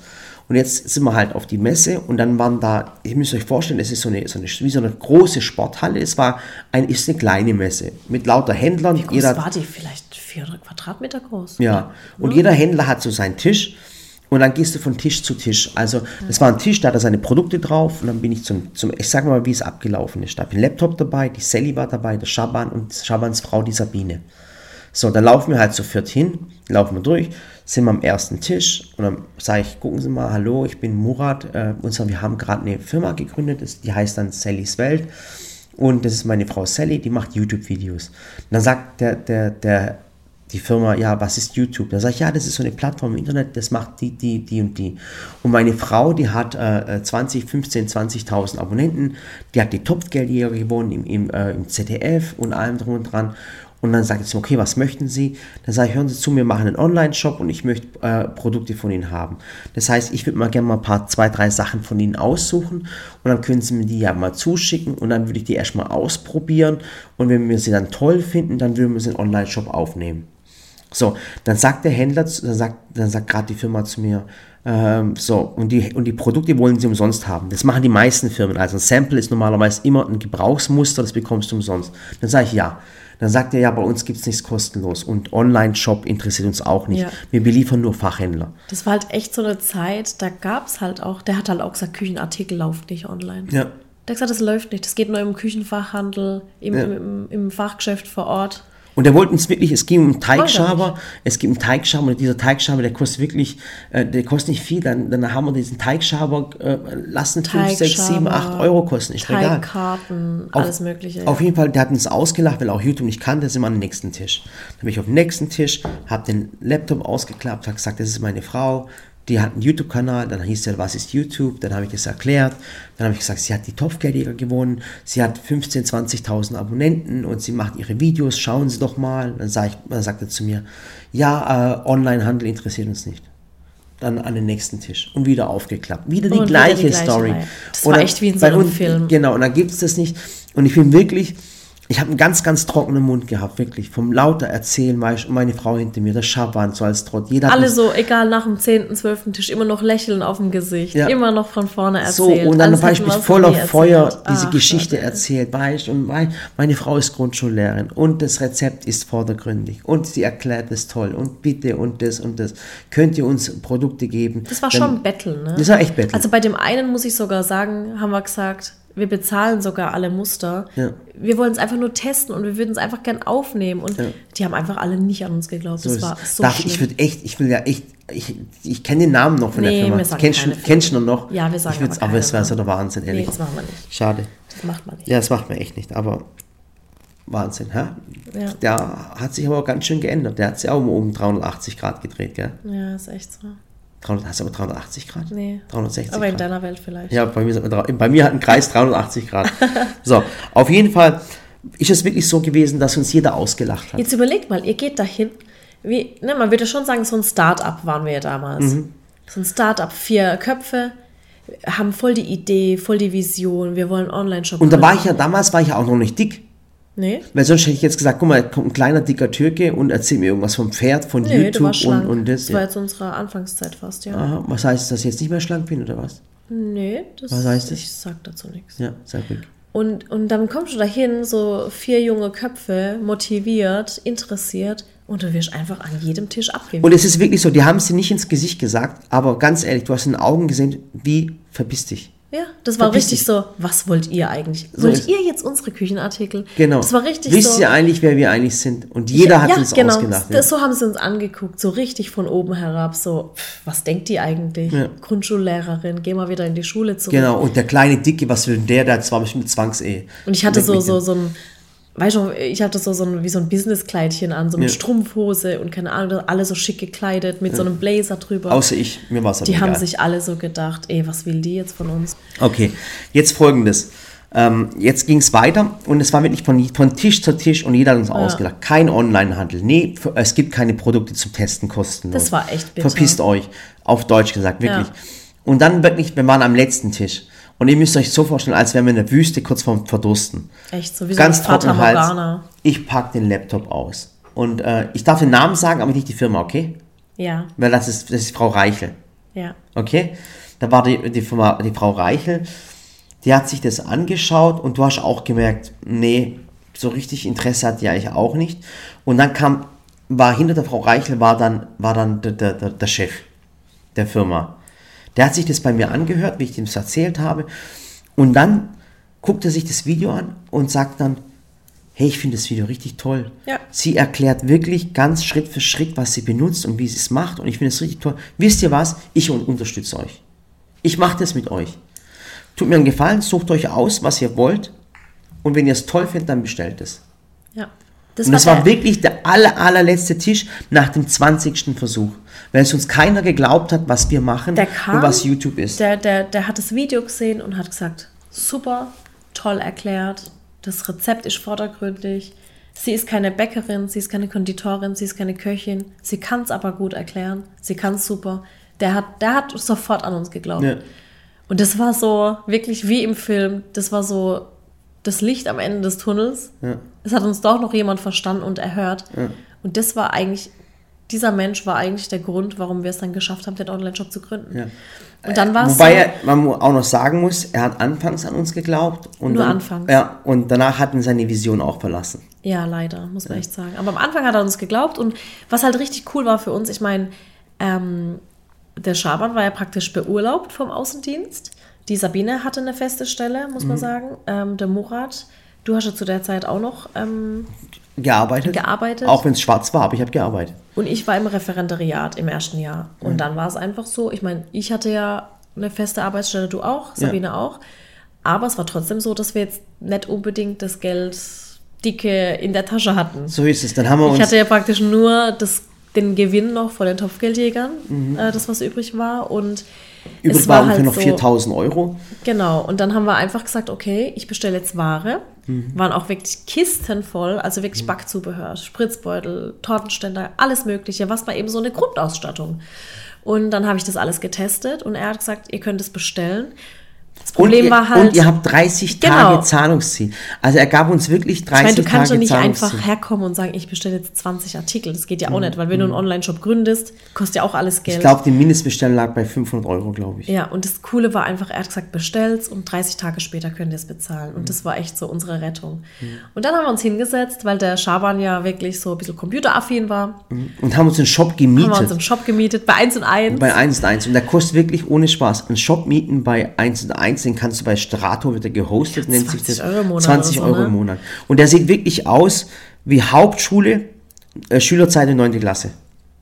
Und jetzt sind wir halt auf die Messe und dann waren da, ihr müsst euch vorstellen, es ist so eine, so eine, wie so eine große Sporthalle. Es war ein, ist eine kleine Messe mit lauter Händlern. Wie groß Jeder, war die? Vielleicht 400 Quadratmeter groß? ja. Und jeder Händler hat so seinen Tisch. Und dann gehst du von Tisch zu Tisch. Also, das war ein Tisch, da hat er seine Produkte drauf. Und dann bin ich zum, zum ich sag mal, wie es abgelaufen ist. Da habe ich einen Laptop dabei, die Sally war dabei, der Schaban und Schabans Frau, die Sabine. So, dann laufen wir halt zu viert hin, laufen wir durch, sind wir am ersten Tisch und dann sage ich, gucken Sie mal, hallo, ich bin Murat, äh, und so, wir haben gerade eine Firma gegründet, die heißt dann Sallys Welt und das ist meine Frau Sally, die macht YouTube-Videos. Dann sagt der, der, der, die Firma, ja, was ist YouTube? Da sage ich, ja, das ist so eine Plattform im Internet, das macht die, die, die und die. Und meine Frau, die hat äh, 20, 15, 20.000 Abonnenten, die hat die Topfgeldjäger gewonnen im, im, äh, im ZDF und allem drum und dran. Und dann sage ich okay, was möchten Sie? Dann sage ich, hören Sie zu, wir machen einen Online-Shop und ich möchte äh, Produkte von Ihnen haben. Das heißt, ich würde mal gerne mal ein paar, zwei, drei Sachen von Ihnen aussuchen und dann können Sie mir die ja mal zuschicken und dann würde ich die erstmal ausprobieren und wenn wir sie dann toll finden, dann würden wir sie in den Online-Shop aufnehmen. So, dann sagt der Händler, dann sagt, dann sagt gerade die Firma zu mir, ähm, so, und die, und die Produkte wollen sie umsonst haben. Das machen die meisten Firmen. Also ein Sample ist normalerweise immer ein Gebrauchsmuster, das bekommst du umsonst. Dann sage ich ja. Dann sagt er, ja, bei uns gibt es nichts kostenlos und Online-Shop interessiert uns auch nicht. Ja. Wir beliefern nur Fachhändler. Das war halt echt so eine Zeit, da gab es halt auch, der hat halt auch gesagt, Küchenartikel laufen nicht online. Ja. Der hat gesagt, das läuft nicht. Das geht nur im Küchenfachhandel, im, Ja. im, im, im Fachgeschäft vor Ort. Und der wollte uns wirklich, es ging um einen Teigschaber, es gibt einen Teigschaber und dieser Teigschaber, der kostet wirklich, äh, der kostet nicht viel, dann, dann haben wir diesen Teigschaber, äh, lassen 5, 6, 7, 8 Euro kosten, ist egal. Teigkarten, Auf- alles Mögliche. Auf jeden Fall, der hat uns ausgelacht, weil er auch YouTube nicht kannte, sind wir an den nächsten Tisch. Dann bin ich auf den nächsten Tisch, habe den Laptop ausgeklappt, habe gesagt, das ist meine Frau, die hat einen YouTube-Kanal, dann hieß der, was ist YouTube, dann habe ich das erklärt, dann habe ich gesagt, sie hat die Topfgeldjäger gewonnen, sie hat 15.000, 20.000 Abonnenten und sie macht ihre Videos, schauen Sie doch mal. Dann, sag ich, dann sagt er zu mir, ja, äh, Onlinehandel interessiert uns nicht. Dann an den nächsten Tisch und wieder aufgeklappt. Wieder die Und wieder gleiche die gleiche Story. Reihe. Das war echt wie in so einem Film. Genau, und dann gibt es das nicht. Und ich bin wirklich, Ich habe einen ganz, ganz trockenen Mund gehabt, wirklich. Vom lauter Erzählen, weißt, und meine Frau hinter mir, der Schaban, so als Trott. Jeder Alle so, egal, nach dem 10., 12. Tisch, immer noch Lächeln auf dem Gesicht. Ja. Immer noch von vorne So, erzählt. und dann Als war ich mich voller Feuer erzählt. diese Ach, Geschichte Gott, erzählt, weißt und mein, meine Frau ist Grundschullehrerin und das Rezept ist vordergründig und sie erklärt es toll und bitte und das und das. Könnt ihr uns Produkte geben? Das war Dann- schon Betteln, ne? Das war echt Betteln. Also bei dem einen muss ich sogar sagen, haben wir gesagt, wir bezahlen sogar alle Muster. Ja. Wir wollen es einfach nur testen und wir würden es einfach gern aufnehmen. Und die haben einfach alle nicht an uns geglaubt. So Das war so Darf, schlimm. ich würde echt, ich will ja echt, ich, ich kenne den Namen noch von Nee, der Firma. wir sagen Kennst, keine du- kennst du noch? Ja, wir sagen ich aber aber es wäre so der Wahnsinn, nee, ehrlich. das machen wir nicht. Schade. Das macht man nicht. Ja, das macht man echt nicht, aber Wahnsinn, hä? Ja. Der hat sich aber auch ganz schön geändert. Der hat sich auch um, um 380 Grad gedreht, gell? Ja, ist echt so. 300, hast du aber 380 Grad? Nee. 360 Aber in Grad. deiner Welt vielleicht. Ja, bei mir, bei mir hat ein Kreis 380 Grad. So, auf jeden Fall ist es wirklich so gewesen, dass uns jeder ausgelacht hat. Jetzt überlegt mal, ihr geht dahin. Wie, ne, man würde schon sagen, so ein Start-up waren wir ja damals. Mhm. So ein Start-up, vier Köpfe, haben voll die Idee, voll die Vision, wir wollen Online-Shop. Und da war ich ja, damals war ich ja auch noch nicht dick. Nee, Weil sonst hätte ich jetzt gesagt, guck mal, kommt ein kleiner, dicker Türke und erzählt mir irgendwas vom Pferd, von nee, YouTube und, und das. das war jetzt unsere Anfangszeit fast, ja. Aha, was heißt, dass ich jetzt nicht mehr schlank bin oder was? Nee, das, Was heißt das? ich sag dazu nichts. Ja, sehr gut. Und, und dann kommst du dahin, so vier junge Köpfe, motiviert, interessiert und du wirst einfach an jedem Tisch abgeben. Und es ist wirklich so, die haben es dir nicht ins Gesicht gesagt, aber ganz ehrlich, du hast in den Augen gesehen, wie verpiss dich. Ja, das war richtig dich. so, was wollt ihr eigentlich? So wollt ihr jetzt unsere Küchenartikel? Genau. Das war richtig Wisst so. ihr eigentlich, wer wir eigentlich sind? Und jeder hat ja, uns genau. ausgelacht. Das, so haben sie uns angeguckt, so richtig von oben herab, so, pff, was denkt die eigentlich? Ja. Grundschullehrerin, geh mal wieder in die Schule zurück. Genau, und der kleine Dicke, was will denn der? Der war bestimmt mit Zwangsehe. Und ich hatte so, so, so ein, weißt du, ich hatte so, so ein, wie so ein Businesskleidchen an, so mit Ja. Strumpfhose und keine Ahnung, alle so schick gekleidet, mit so einem Blazer drüber. Außer ich, mir war es die haben egal. sich alle so gedacht, ey, was will die jetzt von uns? Okay, jetzt folgendes. Ähm, jetzt ging es weiter und es war wirklich von, von Tisch zu Tisch und jeder hat uns ausgelacht. Kein Onlinehandel. Nee, es gibt keine Produkte zum Testen kostenlos. Das war echt bitter. Verpisst euch. Auf Deutsch gesagt, wirklich. Ja. Und dann wirklich, wir waren am letzten Tisch. Und ihr müsst euch so vorstellen, als wären wir in der Wüste kurz vorm Verdursten. Echt so, wie Ganz so Fata trocken Hals. Ich pack den Laptop aus. Und äh, ich darf den Namen sagen, aber nicht die Firma, okay? Ja, Weil das ist, das ist Frau Reichel. ja. Okay? Da war die, die, Firma, die Frau Reichel, die hat sich das angeschaut und du hast auch gemerkt, nee, so richtig Interesse hat die eigentlich auch nicht. Und dann kam, war hinter der Frau Reichel war dann, war dann der, der, der Chef der Firma. Der hat sich das bei mir angehört, wie ich ihm das erzählt habe. Und dann guckt er sich das Video an und sagt dann, hey, ich finde das Video richtig toll. Ja. Sie erklärt wirklich ganz Schritt für Schritt, was sie benutzt und wie sie es macht. Und ich finde es richtig toll. Wisst ihr was? Ich un- unterstütze euch. Ich mache das mit euch. Tut mir einen Gefallen, sucht euch aus, was ihr wollt. Und wenn ihr es toll findet, dann bestellt es. ja. Das Und das war wirklich der aller, allerletzte Tisch nach dem 20. Versuch. Weil es uns keiner geglaubt hat, was wir machen kam, und was YouTube ist. Der, der, der hat das Video gesehen und hat gesagt, super, toll erklärt, das Rezept ist vordergründig, sie ist keine Bäckerin, sie ist keine Konditorin, sie ist keine Köchin, sie kann es aber gut erklären, sie kann es super. Der hat, der hat sofort an uns geglaubt. Ja. Und das war so, wirklich wie im Film, das war so das Licht am Ende des Tunnels. Es hat uns doch noch jemand verstanden und erhört. Und das war eigentlich, dieser Mensch war eigentlich der Grund, warum wir es dann geschafft haben, den Online-Shop zu gründen. Ja. Und dann war es so, Wobei er, man auch noch sagen muss, er hat anfangs an uns geglaubt. Und Nur dann, anfangs. Ja, und danach hat ihn seine Vision auch verlassen. ja, leider, muss man echt sagen. Aber am Anfang hat er uns geglaubt und was halt richtig cool war für uns, ich meine, ähm, der Schaban war ja praktisch beurlaubt vom Außendienst. Die Sabine hatte eine feste Stelle, muss Mhm. man sagen. Ähm, der Murat, du hast ja zu der Zeit auch noch ähm, Gearbeitet. Gearbeitet. Auch wenn es schwarz war, aber ich habe gearbeitet. Und ich war im Referendariat im ersten Jahr. Und dann war es einfach so, ich meine, ich hatte ja eine feste Arbeitsstelle, du auch, Sabine auch. Aber es war trotzdem so, dass wir jetzt nicht unbedingt das Geld dicke in der Tasche hatten. So ist es. Dann haben wir Ich uns. hatte ja praktisch nur das, den Gewinn noch von den Topfgeldjägern, äh, das was übrig war. Und übrig war war ungefähr halt noch so, 4000 Euro. Genau, und dann haben wir einfach gesagt, okay, ich bestelle jetzt Ware. Waren auch wirklich Kisten voll, also wirklich Backzubehör, Spritzbeutel, Tortenständer, alles Mögliche, was war eben so eine Grundausstattung. Und dann habe ich das alles getestet und er hat gesagt, ihr könnt es bestellen. Das Problem ihr, war halt. Und ihr habt 30 Genau. Tage Zahlungsziel. Also er gab uns wirklich 30 Ich meine, du kannst doch Tage nicht Zahlungsziel. einfach herkommen und sagen, ich bestelle jetzt 20 Artikel. Das geht ja Mhm. auch nicht, weil wenn du einen Online-Shop gründest, kostet ja auch alles Geld. Ich glaube, die Mindestbestellung lag bei 500 Euro, glaube ich. Ja, und das Coole war einfach, er hat gesagt, bestellt's und 30 Tage später könnt ihr es bezahlen. Mhm. Und das war echt so unsere Rettung. Und dann haben wir uns hingesetzt, weil der Schaban ja wirklich so ein bisschen computeraffin war, Und haben uns einen Shop haben wir uns gemietet. einen Shop gemietet bei 1 und 1. Bei 1 und 1. Und der kostet wirklich ohne Spaß. Ein Shop mieten bei 1 und 1, den kannst du bei Strato wieder gehostet, nennt sich 20 das. Euro Monat 20 oder so, Euro ne? im Monat. Und der sieht wirklich aus wie Hauptschule, äh, Schülerzeit in 9. Klasse.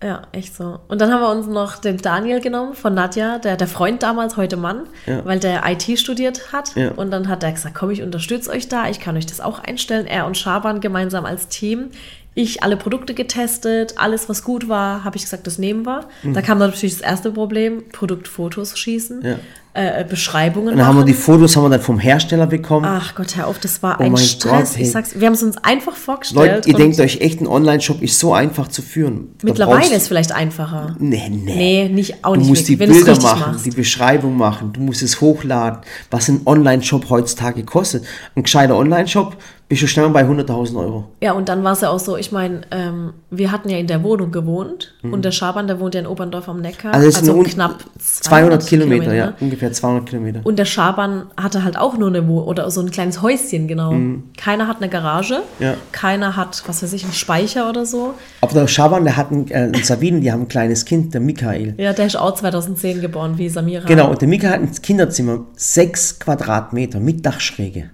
Ja, echt so. Und dann haben wir uns noch den Daniel genommen von Nadja, der, der Freund damals, heute Mann, Ja. weil der IT studiert hat. Ja. Und dann hat er gesagt, komm, ich unterstütze euch da, ich kann euch das auch einstellen. Er und Schaban gemeinsam als Team. Ich alle Produkte getestet, alles, was gut war, habe ich gesagt, das nehmen wir. Da kam dann natürlich das erste Problem, Produktfotos schießen, Mhm. Ja. Äh, Beschreibungen Und dann haben wir machen. die Fotos haben wir dann vom Hersteller bekommen. Ach Gott, hör auf, das war Oh ein Stress. Gott, hey. ich sag's, wir haben es uns einfach vorgestellt. Leute, ihr denkt euch echt, ein Online-Shop ist so einfach zu führen. Mittlerweile ist es vielleicht einfacher. Nee, nee. Nee, nicht, auch Du nicht musst wirklich, die Bilder machen, machst. die Beschreibung machen, du musst es hochladen, was ein Online-Shop heutzutage kostet. Ein gescheiter Online-Shop bist du schnell bei 100.000 Euro. Ja, und dann war es ja auch so, ich meine, ähm, wir hatten ja in der Wohnung gewohnt und der Schaban, der wohnt ja in Oberndorf am Neckar, Mhm. Also also, knapp 200 Kilometer, ja, ne? ungefähr 200 Kilometer. Und der Schaban hatte halt auch nur eine Wohnung oder so ein kleines Häuschen, genau. Keiner hat eine Garage, Mhm. Ja. keiner hat, was weiß ich, einen Speicher oder so. Aber der Schaban, der hat einen, äh, einen Sabinen, die haben ein kleines Kind, der Michael. Ja, der ist auch 2010 geboren, wie Samira. Genau, und der Michael hat ein Kinderzimmer, sechs Quadratmeter mit Dachschräge.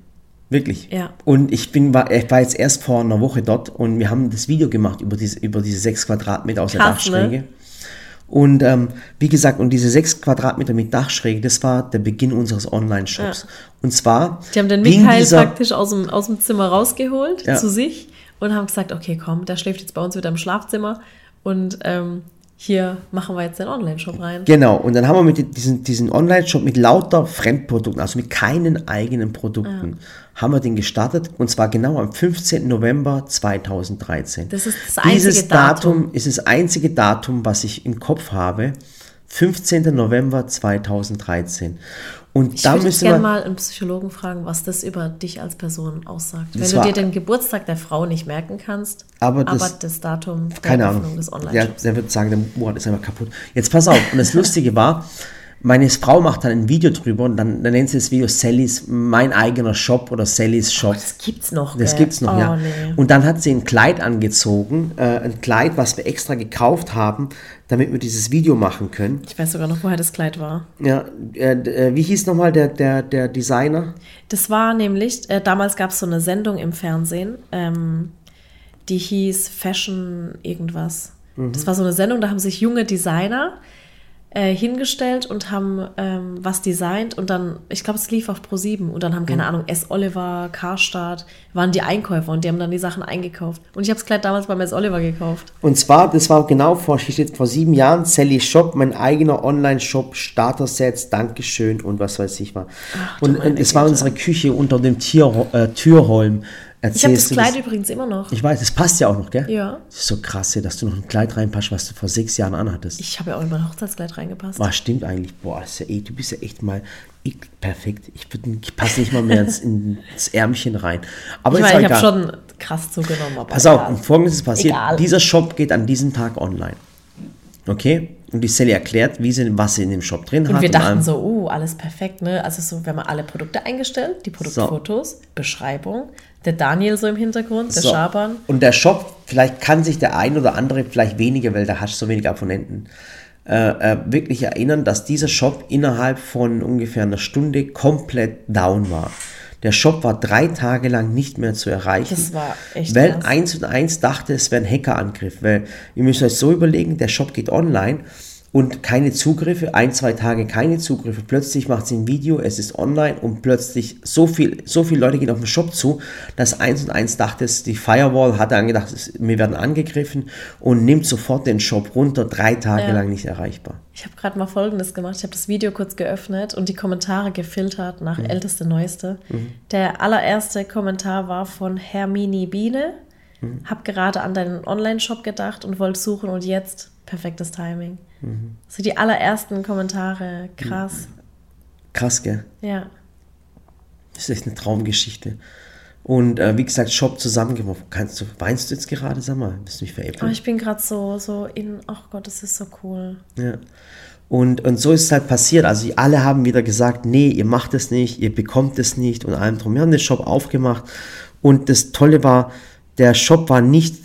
Wirklich. Ja. Und ich bin, war, ich war jetzt erst vor einer Woche dort und wir haben das Video gemacht über diese, über diese sechs Quadratmeter aus der Krass, ne? Dachschräge. Und ähm, wie gesagt, und diese sechs Quadratmeter mit Dachschräge, das war der Beginn unseres Online-Shops. Und zwar Die haben den Michael dieser, praktisch aus dem, aus dem Zimmer rausgeholt Ja. zu sich und haben gesagt, okay, komm, der schläft jetzt bei uns wieder im Schlafzimmer und ähm, hier machen wir jetzt den Online-Shop rein. Genau, und dann haben wir mit diesen, diesen Online-Shop mit lauter Fremdprodukten, also mit keinen eigenen Produkten, haben wir den gestartet und zwar genau am 15. November 2013. Das ist das einzige Dieses Datum. Datum. ist das einzige Datum, was ich im Kopf habe. 15. November 2013. Und Ich da würde gerne mal einen Psychologen fragen, was das über dich als Person aussagt. Wenn Das du dir den Geburtstag der Frau nicht merken kannst, Aber das- Datum der Keine Öffnung Ahnung. des Der, Online-Shops. der wird sagen, der Murat ist einfach kaputt. Jetzt pass auf. Und das Lustige war, meine Frau macht dann ein Video drüber und dann, dann nennt sie das Video Sallys, mein eigener Shop oder Sallys Shop. Das gibt's noch. Das gell? gibt's noch, oh, ja. Nee. Und dann hat sie ein Kleid angezogen, äh, ein Kleid, was wir extra gekauft haben, damit wir dieses Video machen können. Ich weiß sogar noch, woher das Kleid war. Ja, äh, äh, wie hieß nochmal der, der, der Designer? Das war nämlich, äh, damals gab es so eine Sendung im Fernsehen, ähm, die hieß Fashion irgendwas. Mhm. Das war so eine Sendung, da haben sich junge Designer äh, hingestellt und haben ähm, was designt und dann, ich glaube, es lief auf Pro7 und dann haben, Mhm. keine Ahnung, S. Oliver, Karstadt, waren die Einkäufer und die haben dann die Sachen eingekauft. Und ich habe das Kleid damals beim S. Oliver gekauft. Und zwar, das war genau vor, steht vor sieben Jahren, Sally Shop, mein eigener Online-Shop, Starter-Sets, Dankeschön und was weiß ich was. du Und, es war unsere Küche unter dem Tier, äh, Türholm. Ich habe das Kleid übrigens immer noch. Ich weiß, das passt ja auch noch, gell? Ja. Das ist so krass, dass du noch ein Kleid reinpasst, was du vor sechs Jahren anhattest. Ich habe ja auch in mein Hochzeitskleid reingepasst. Boah, stimmt eigentlich. Boah, das ist ja, eh- du bist ja echt mal ich, perfekt. Ich, ich passe nicht mal mehr ins, ins Ärmchen rein. Aber ich meine, ich habe schon krass zugenommen. Aber Pass auf, und folgendes ist passiert. Egal. Dieser Shop geht an diesem Tag online. Okay? Und die Sally erklärt, wie sie, was sie in dem Shop drin Und hat. wir dachten allem. so, uh, alles perfekt, ne? Also so, wir haben alle Produkte eingestellt, die Produktfotos, Beschreibung, der Daniel so im Hintergrund, der So. Schabern. Und der Shop, vielleicht kann sich der ein oder andere, vielleicht weniger, weil da hast du so wenig Abonnenten, äh, äh, wirklich erinnern, dass dieser Shop innerhalb von ungefähr einer Stunde komplett down war. Der Shop war drei Tage lang nicht mehr zu erreichen. Das war echt Weil krass. eins und eins dachte, es wäre ein Hackerangriff. Weil ihr müsst euch so überlegen, der Shop geht online und keine Zugriffe, ein, zwei Tage keine Zugriffe. Plötzlich macht sie ein Video, es ist online und plötzlich so viel, so viele Leute gehen auf den Shop zu, dass eins und eins dachte, die Firewall hatte angedacht, wir werden angegriffen und nimmt sofort den Shop runter, drei Tage Ja. lang nicht erreichbar. Ich habe gerade mal Folgendes gemacht. Ich habe das Video kurz geöffnet und die Kommentare gefiltert nach älteste, neueste. Der allererste Kommentar war von Hermini Biene. Hab gerade an deinen Online-Shop gedacht und wollte suchen und jetzt perfektes Timing. So die allerersten Kommentare, krass. Krass, gell? Ja. Das ist echt eine Traumgeschichte. Und äh, wie gesagt, Shop zusammengeworfen. Kannst du, weinst du jetzt gerade? Sag mal, bist du nicht Aber veräppelt? ich bin gerade so, so in, ach Gott, das ist so cool. Ja. Und, und so ist es halt passiert. Also alle haben wieder gesagt, nee, ihr macht es nicht, ihr bekommt es nicht und allem drum. Wir haben den Shop aufgemacht und das Tolle war, der Shop war nicht,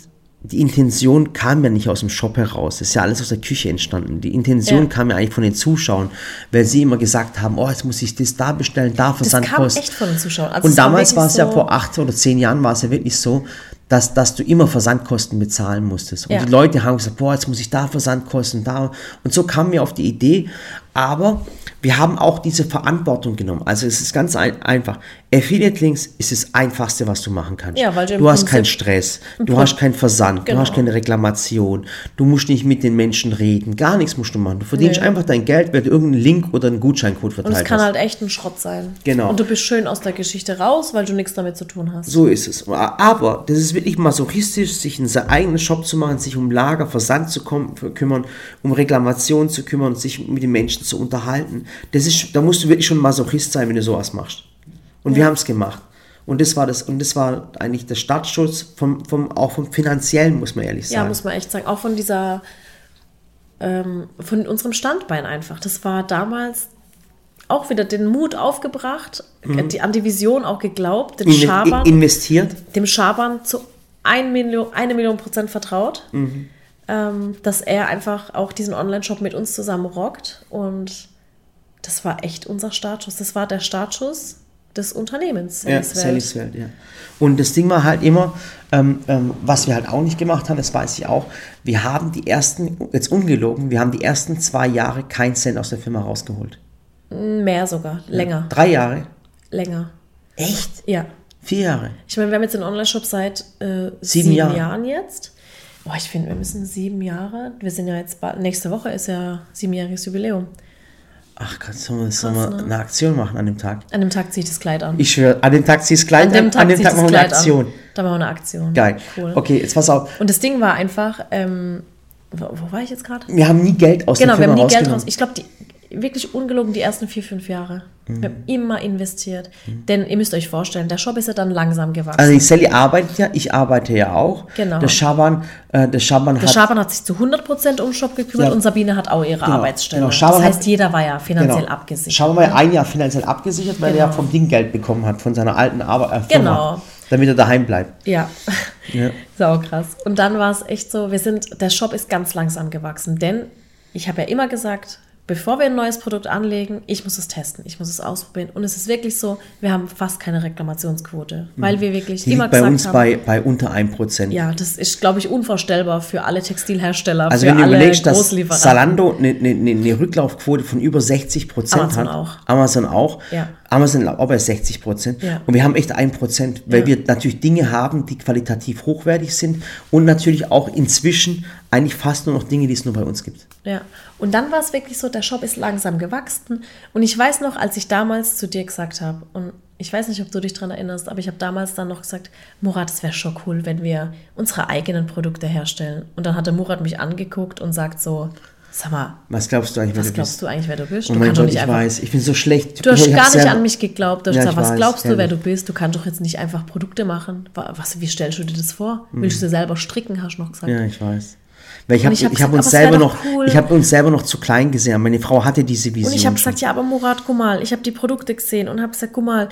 die Intention kam ja nicht aus dem Shop heraus. Das ist ja alles aus der Küche entstanden. Die Intention Ja. kam ja eigentlich von den Zuschauern, weil sie immer gesagt haben, oh, jetzt muss ich das da bestellen, da Das kam Versandkosten. echt von den Zuschauern. Also Und damals war es ja so- vor acht oder zehn Jahren war es ja wirklich so, dass, dass du immer Versandkosten bezahlen musstest. Und Ja. die Leute haben gesagt, boah, jetzt muss ich da Versandkosten, da. Und so kamen wir auf die Idee. Aber wir haben auch diese Verantwortung genommen. Also es ist ganz ein, einfach. Affiliate Links ist das Einfachste, was du machen kannst. Ja, weil du du hast Prinzip keinen Stress, du hast keinen Versand, Genau. du hast keine Reklamation, du musst nicht mit den Menschen reden, gar nichts musst du machen. Du verdienst Nee. einfach dein Geld, weil du irgendeinen Link oder einen Gutscheincode Und verteilt es kann hast. halt echt ein Schrott sein. Genau. Und du bist schön aus der Geschichte raus, weil du nichts damit zu tun hast. So ist es. Aber das ist wirklich masochistisch, sich in seinen eigenen Shop zu machen, sich um Lager, Versand zu kümmern, um Reklamationen zu kümmern, sich mit den Menschen zu unterhalten. Das ist, da musst du wirklich schon Masochist sein, wenn du sowas machst. Und wir haben es gemacht. Und das war das, und das war eigentlich der Startschuss vom, vom, auch vom finanziellen, muss man ehrlich Ja, sagen. muss man echt sagen. Auch von dieser, ähm, von unserem Standbein einfach. Das war damals auch wieder den Mut aufgebracht, die, an die Vision auch geglaubt, den Mhm. In, Schabern, in, investiert. dem Schabern zu ein Million, eine Million Prozent vertraut, Mhm. ähm, dass er einfach auch diesen Online-Shop mit uns zusammen rockt. Und das war echt unser Startschuss. Das war der Startschuss des Unternehmens. Ja, Sallys Welt. Sallys Welt, ja. Und das Ding war halt immer, ähm, ähm, was wir halt auch nicht gemacht haben, das weiß ich auch, wir haben die ersten, jetzt ungelogen, wir haben die ersten zwei Jahre keinen Cent aus der Firma rausgeholt. Mehr sogar, länger, Drei Jahre? länger. Echt? Ja. Vier Jahre? Ich meine, wir haben jetzt den Online-Shop seit äh, Sieben sieben, Jahre. Jahren jetzt. Boah, ich finde, wir müssen sieben Jahre. Wir sind ja jetzt nächste Woche ist ja siebenjähriges Jubiläum. Ach Gott, sollen wir, sollen Krass, wir ne? eine Aktion machen an dem Tag? An dem Tag ziehe ich das Kleid an. Ich schwöre, an dem Tag ziehst du Kleid an dem Tag, an dem ziehe Tag ich das machen wir eine Aktion. an. Da machen wir eine Aktion. Geil. Cool. Okay, jetzt pass auf. Und das Ding war einfach, ähm, wo, wo war ich jetzt gerade? Wir haben nie Geld aus Genau, der wir Firma haben nie Geld raus. Ich glaube, die wirklich ungelogen die ersten vier, fünf Jahre. Mhm. Wir haben immer investiert. Denn ihr müsst euch vorstellen, der Shop ist ja dann langsam gewachsen. Also Sally arbeitet ja, ich arbeite ja auch. Genau. Der Schaban, äh, der Schaban Der hat Schaban hat sich zu 100% um Shop gekümmert Ja. und Sabine hat auch ihre Arbeitsstelle. genau. Schaban das heißt, hat- jeder war ja finanziell Genau. abgesichert. Schauen wir mal ein Jahr finanziell abgesichert, weil er ja Genau. vom Ding Geld bekommen hat, von seiner alten Arbeit, äh, Genau. damit er daheim bleibt. Ja. Ja. Sau krass. Und dann war es echt so, wir sind, der Shop ist ganz langsam gewachsen, denn ich habe ja immer gesagt, bevor wir ein neues Produkt anlegen, ich muss es testen, ich muss es ausprobieren. Und es ist wirklich so, wir haben fast keine Reklamationsquote, weil wir wirklich Die immer liegt bei gesagt uns haben, bei, bei unter 1%. ja, das ist, glaube ich, unvorstellbar für alle Textilhersteller, Also für wenn du alle überlegst, dass. Zalando eine, eine, eine Rücklaufquote von über 60 Prozent Amazon hat. auch. Amazon auch. Ja. Amazon auch bei 60 Prozent. Ja. Und wir haben echt 1 Prozent, weil Ja. wir natürlich Dinge haben, die qualitativ hochwertig sind und natürlich auch inzwischen eigentlich fast nur noch Dinge, die es nur bei uns gibt. Ja, und dann war es wirklich so, der Shop ist langsam gewachsen. Und ich weiß noch, als ich damals zu dir gesagt habe, und ich weiß nicht, ob du dich daran erinnerst, aber ich habe damals dann noch gesagt, Murat, es wäre schon cool, wenn wir unsere eigenen Produkte herstellen. Und dann hat der Murat mich angeguckt und sagt so, sag mal, Was glaubst du eigentlich, wer was du glaubst bist? du eigentlich, wer du bist? Oh Du mein kannst doch Gott, ich einfach- weiß. Ich bin so schlecht. Du hast Ich gar nicht an mich geglaubt. Du hast Ja, gesagt, was weiß, glaubst du, wer du bist? Du kannst doch jetzt nicht einfach Produkte machen. Wa- Was, wie stellst du dir das vor? Willst du dir selber stricken, hast du noch gesagt. Mhm. Ja, ich weiß. Weil ich habe hab hab uns selber noch, cool. ich habe uns selber noch zu klein gesehen. Meine Frau hatte diese Vision. Und ich habe gesagt, ja, aber Murat, guck mal, ich habe die Produkte gesehen und habe gesagt, guck mal,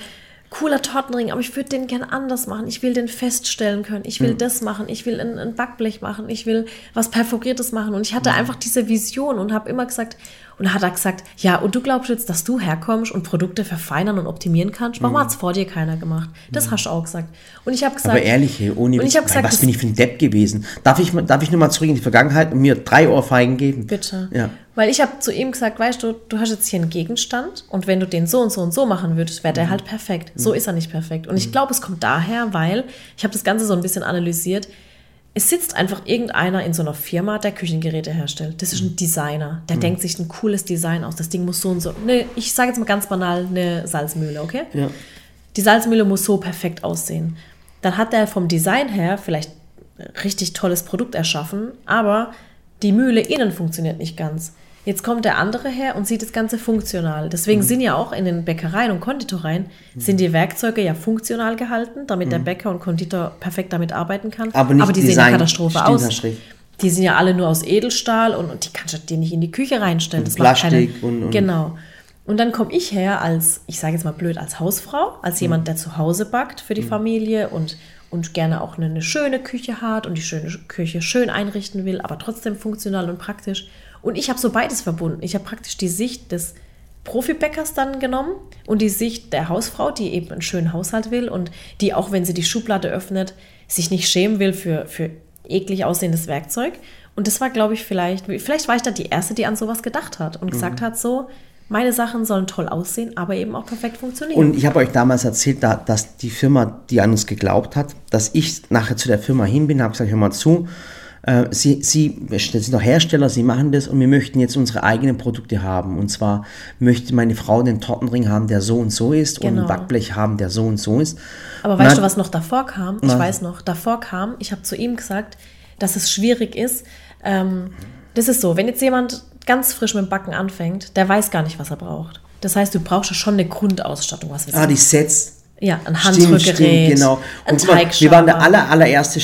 cooler Tortenring, aber ich würde den gern anders machen. Ich will den feststellen können. Ich will das machen. Ich will ein, ein Backblech machen. Ich will was Perforiertes machen. Und ich hatte einfach diese Vision und habe immer gesagt, und hat er gesagt, ja, und du glaubst jetzt, dass du herkommst und Produkte verfeinern und optimieren kannst? Warum hat's vor dir keiner gemacht? Das hast du auch gesagt. Und ich habe gesagt, Aber ehrlich, hey, ohne und ich gesagt, was bin ich für ein Depp gewesen? Darf ich, darf ich nur mal zurück in die Vergangenheit und mir drei Ohrfeigen geben? Bitte. Ja. Weil ich habe zu ihm gesagt, weißt du, du hast jetzt hier einen Gegenstand und wenn du den so und so und so machen würdest, wäre Mhm. der halt perfekt. So ist er nicht perfekt. Und ich glaube, es kommt daher, weil ich habe das Ganze so ein bisschen analysiert. Es sitzt einfach irgendeiner in so einer Firma, der Küchengeräte herstellt. Das ist Mhm. ein Designer. Der denkt sich ein cooles Design aus. Das Ding muss so und so. Ne, ich sage jetzt mal ganz banal eine Salzmühle, okay? Ja. Die Salzmühle muss so perfekt aussehen. Dann hat er vom Design her vielleicht richtig tolles Produkt erschaffen, aber die Mühle innen funktioniert nicht ganz. Jetzt kommt der andere her und sieht das Ganze funktional. Deswegen sind ja auch in den Bäckereien und Konditoreien sind die Werkzeuge ja funktional gehalten, damit der Bäcker und Konditor perfekt damit arbeiten kann. Aber nicht die sehen Design. eine Katastrophe Stimmt, aus. Die sind ja alle nur aus Edelstahl und, und die kannst du dir nicht in die Küche reinstellen. Und das Plastik keine, und- und- Genau. Und dann komme ich her als, ich sage jetzt mal blöd, als Hausfrau, als jemand, der zu Hause backt für die Familie und, und gerne auch eine, eine schöne Küche hat und die schöne Küche schön einrichten will, aber trotzdem funktional und praktisch. Und ich habe so beides verbunden. Ich habe praktisch die Sicht des Profibäckers dann genommen und die Sicht der Hausfrau, die eben einen schönen Haushalt will und die auch, wenn sie die Schublade öffnet, sich nicht schämen will für, für eklig aussehendes Werkzeug. Und das war, glaube ich, vielleicht, vielleicht war ich da die Erste, die an sowas gedacht hat und gesagt hat, so, meine Sachen sollen toll aussehen, aber eben auch perfekt funktionieren. Und ich habe euch damals erzählt, da, dass die Firma, die an uns geglaubt hat, dass ich nachher zu der Firma hin bin, habe gesagt, hör mal zu, Sie, Sie das sind doch Hersteller, Sie machen das und wir möchten jetzt unsere eigenen Produkte haben. Und zwar möchte meine Frau den Tortenring haben, der so und so ist und Genau. ein Backblech haben, der so und so ist. Aber Und weißt dann- du, was noch davor kam? Ich Was? weiß noch, davor kam, ich habe zu ihm gesagt, dass es schwierig ist. Ähm, das ist so, wenn jetzt jemand ganz frisch mit dem Backen anfängt, der weiß gar nicht, was er braucht. Das heißt, du brauchst schon eine Grundausstattung, was weiß Ah, die Sets. Ja, ein Stimmt, Handrückgerät, stimmt, genau. ein Und mal, wir waren der aller, allererste,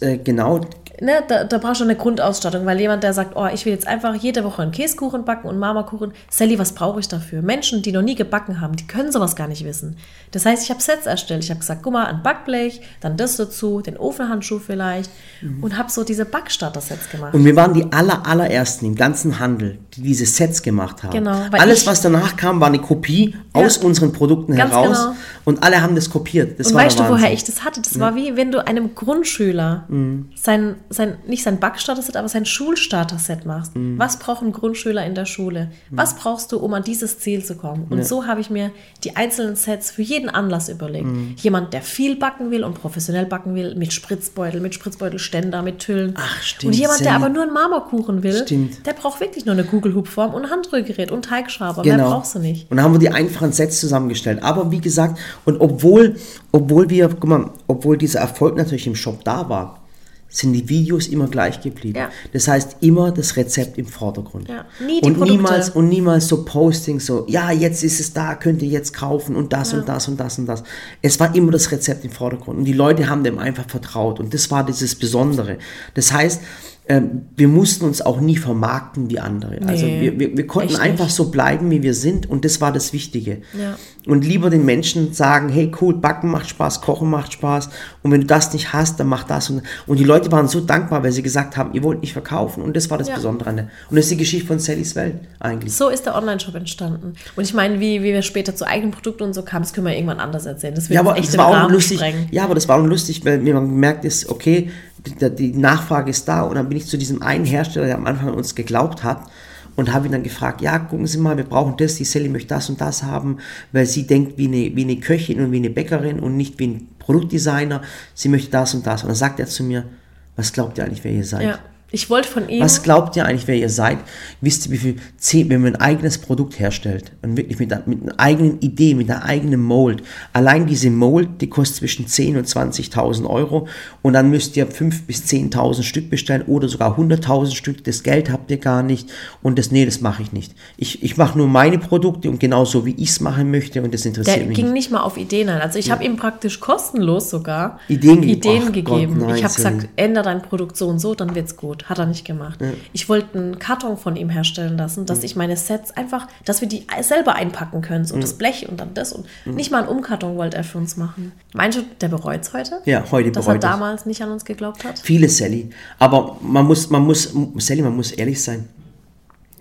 äh, genau, ne, da, da brauchst du eine Grundausstattung, weil jemand, der sagt, oh, ich will jetzt einfach jede Woche einen Käsekuchen backen und Marmorkuchen. Sally, was brauche ich dafür? Menschen, die noch nie gebacken haben, die können sowas gar nicht wissen. Das heißt, ich habe Sets erstellt. Ich habe gesagt, guck mal, ein Backblech, dann das dazu, den Ofenhandschuh vielleicht und habe so diese Backstarter-Sets gemacht. Und wir waren die aller, allerersten im ganzen Handel, die diese Sets gemacht haben. Genau, Alles, ich- was danach kam, war eine Kopie aus unseren Produkten heraus. genau. Und alle haben das kopiert. Das Und war weißt du, woher ich das hatte? Das war wie wenn du einem Grundschüler sein, sein, nicht sein Backstarter-Set, aber sein Schulstarter-Set machst. Was braucht ein Grundschüler in der Schule? Was brauchst du, um an dieses Ziel zu kommen? Und so habe ich mir die einzelnen Sets für jeden Anlass überlegt. Jemand, der viel backen will und professionell backen will, mit Spritzbeutel, mit Spritzbeutelständer, mit Hüllen. Ach, stimmt, Und jemand, der aber nur einen Marmorkuchen will, Stimmt. der braucht wirklich nur eine Kugelhubform und ein Handrührgerät und Teigschaber. Mehr Genau. brauchst du nicht. Und dann haben wir die einfachen Sets zusammengestellt. Aber wie gesagt, und obwohl, obwohl wir, guck mal, obwohl dieser Erfolg natürlich im Shop da war, sind die Videos immer gleich geblieben. Ja. Das heißt, immer das Rezept im Vordergrund. Ja, nie und Produkte. niemals und niemals so Postings so, ja, jetzt ist es da, könnt ihr jetzt kaufen und das und das und das und das. Es war immer das Rezept im Vordergrund und die Leute haben dem einfach vertraut und das war dieses Besondere. Das heißt, ähm, wir mussten uns auch nie vermarkten wie andere. Also Nee, wir, wir, wir konnten einfach nicht. so bleiben, wie wir sind und das war das Wichtige. Ja. Und lieber den Menschen sagen, hey cool, Backen macht Spaß, Kochen macht Spaß und wenn du das nicht hast, dann mach das. Und, und die Leute waren so dankbar, weil sie gesagt haben, ihr wollt nicht verkaufen und das war das Ja. Besondere. Und das ist die Geschichte von Sallys Welt eigentlich. So ist der Online-Shop entstanden. Und ich meine, wie, wie wir später zu eigenen Produkten und so kamen, das können wir irgendwann anders erzählen. Das wird Ja, aber echt das war auch lustig. sprengen. Ja, aber das war auch lustig, weil mir man gemerkt ist, okay, die, Nachfrage ist da und dann bin ich zu diesem einen Hersteller, der am Anfang an uns geglaubt hat und habe ihn dann gefragt, ja, gucken Sie mal, wir brauchen das, die Sally möchte das und das haben, weil sie denkt wie eine, wie eine Köchin und wie eine Bäckerin und nicht wie ein Produktdesigner, sie möchte das und das. Und dann sagt er zu mir, was glaubt ihr eigentlich, wer ihr seid? Ja. Ich wollte von ihm. Was glaubt ihr eigentlich, wer ihr seid? Wisst ihr, wie viel zehn, wenn man ein eigenes Produkt herstellt und wirklich mit, einer- mit einer eigenen Idee, mit einer eigenen Mold. Allein diese Mold, die kostet zwischen 10.000 und 20.000 Euro und dann müsst ihr 5.000 bis 10.000 Stück bestellen oder sogar 100.000 Stück. Das Geld habt ihr gar nicht und das, nee, das mache ich nicht. Ich, ich mache nur meine Produkte und genauso wie ich es machen möchte und das interessiert der mich ging nicht. mal auf Ideen ein. Also ich habe ihm praktisch kostenlos sogar Ideen gegeben. Ideen Gott, gegeben. nein, ich habe gesagt, ändere dein Produkt so und so, dann wird's gut. Hat er nicht gemacht. Ich wollte einen Karton von ihm herstellen lassen, dass ich meine Sets einfach, dass wir die selber einpacken können. So das Blech und dann das. Und nicht mal einen Umkarton wollte er für uns machen. Meinst du, der bereut's heute? Ja, heute Dass er bereut es. damals nicht an uns geglaubt hat? Viele Sally. Aber man muss, man muss, Sally, man muss ehrlich sein.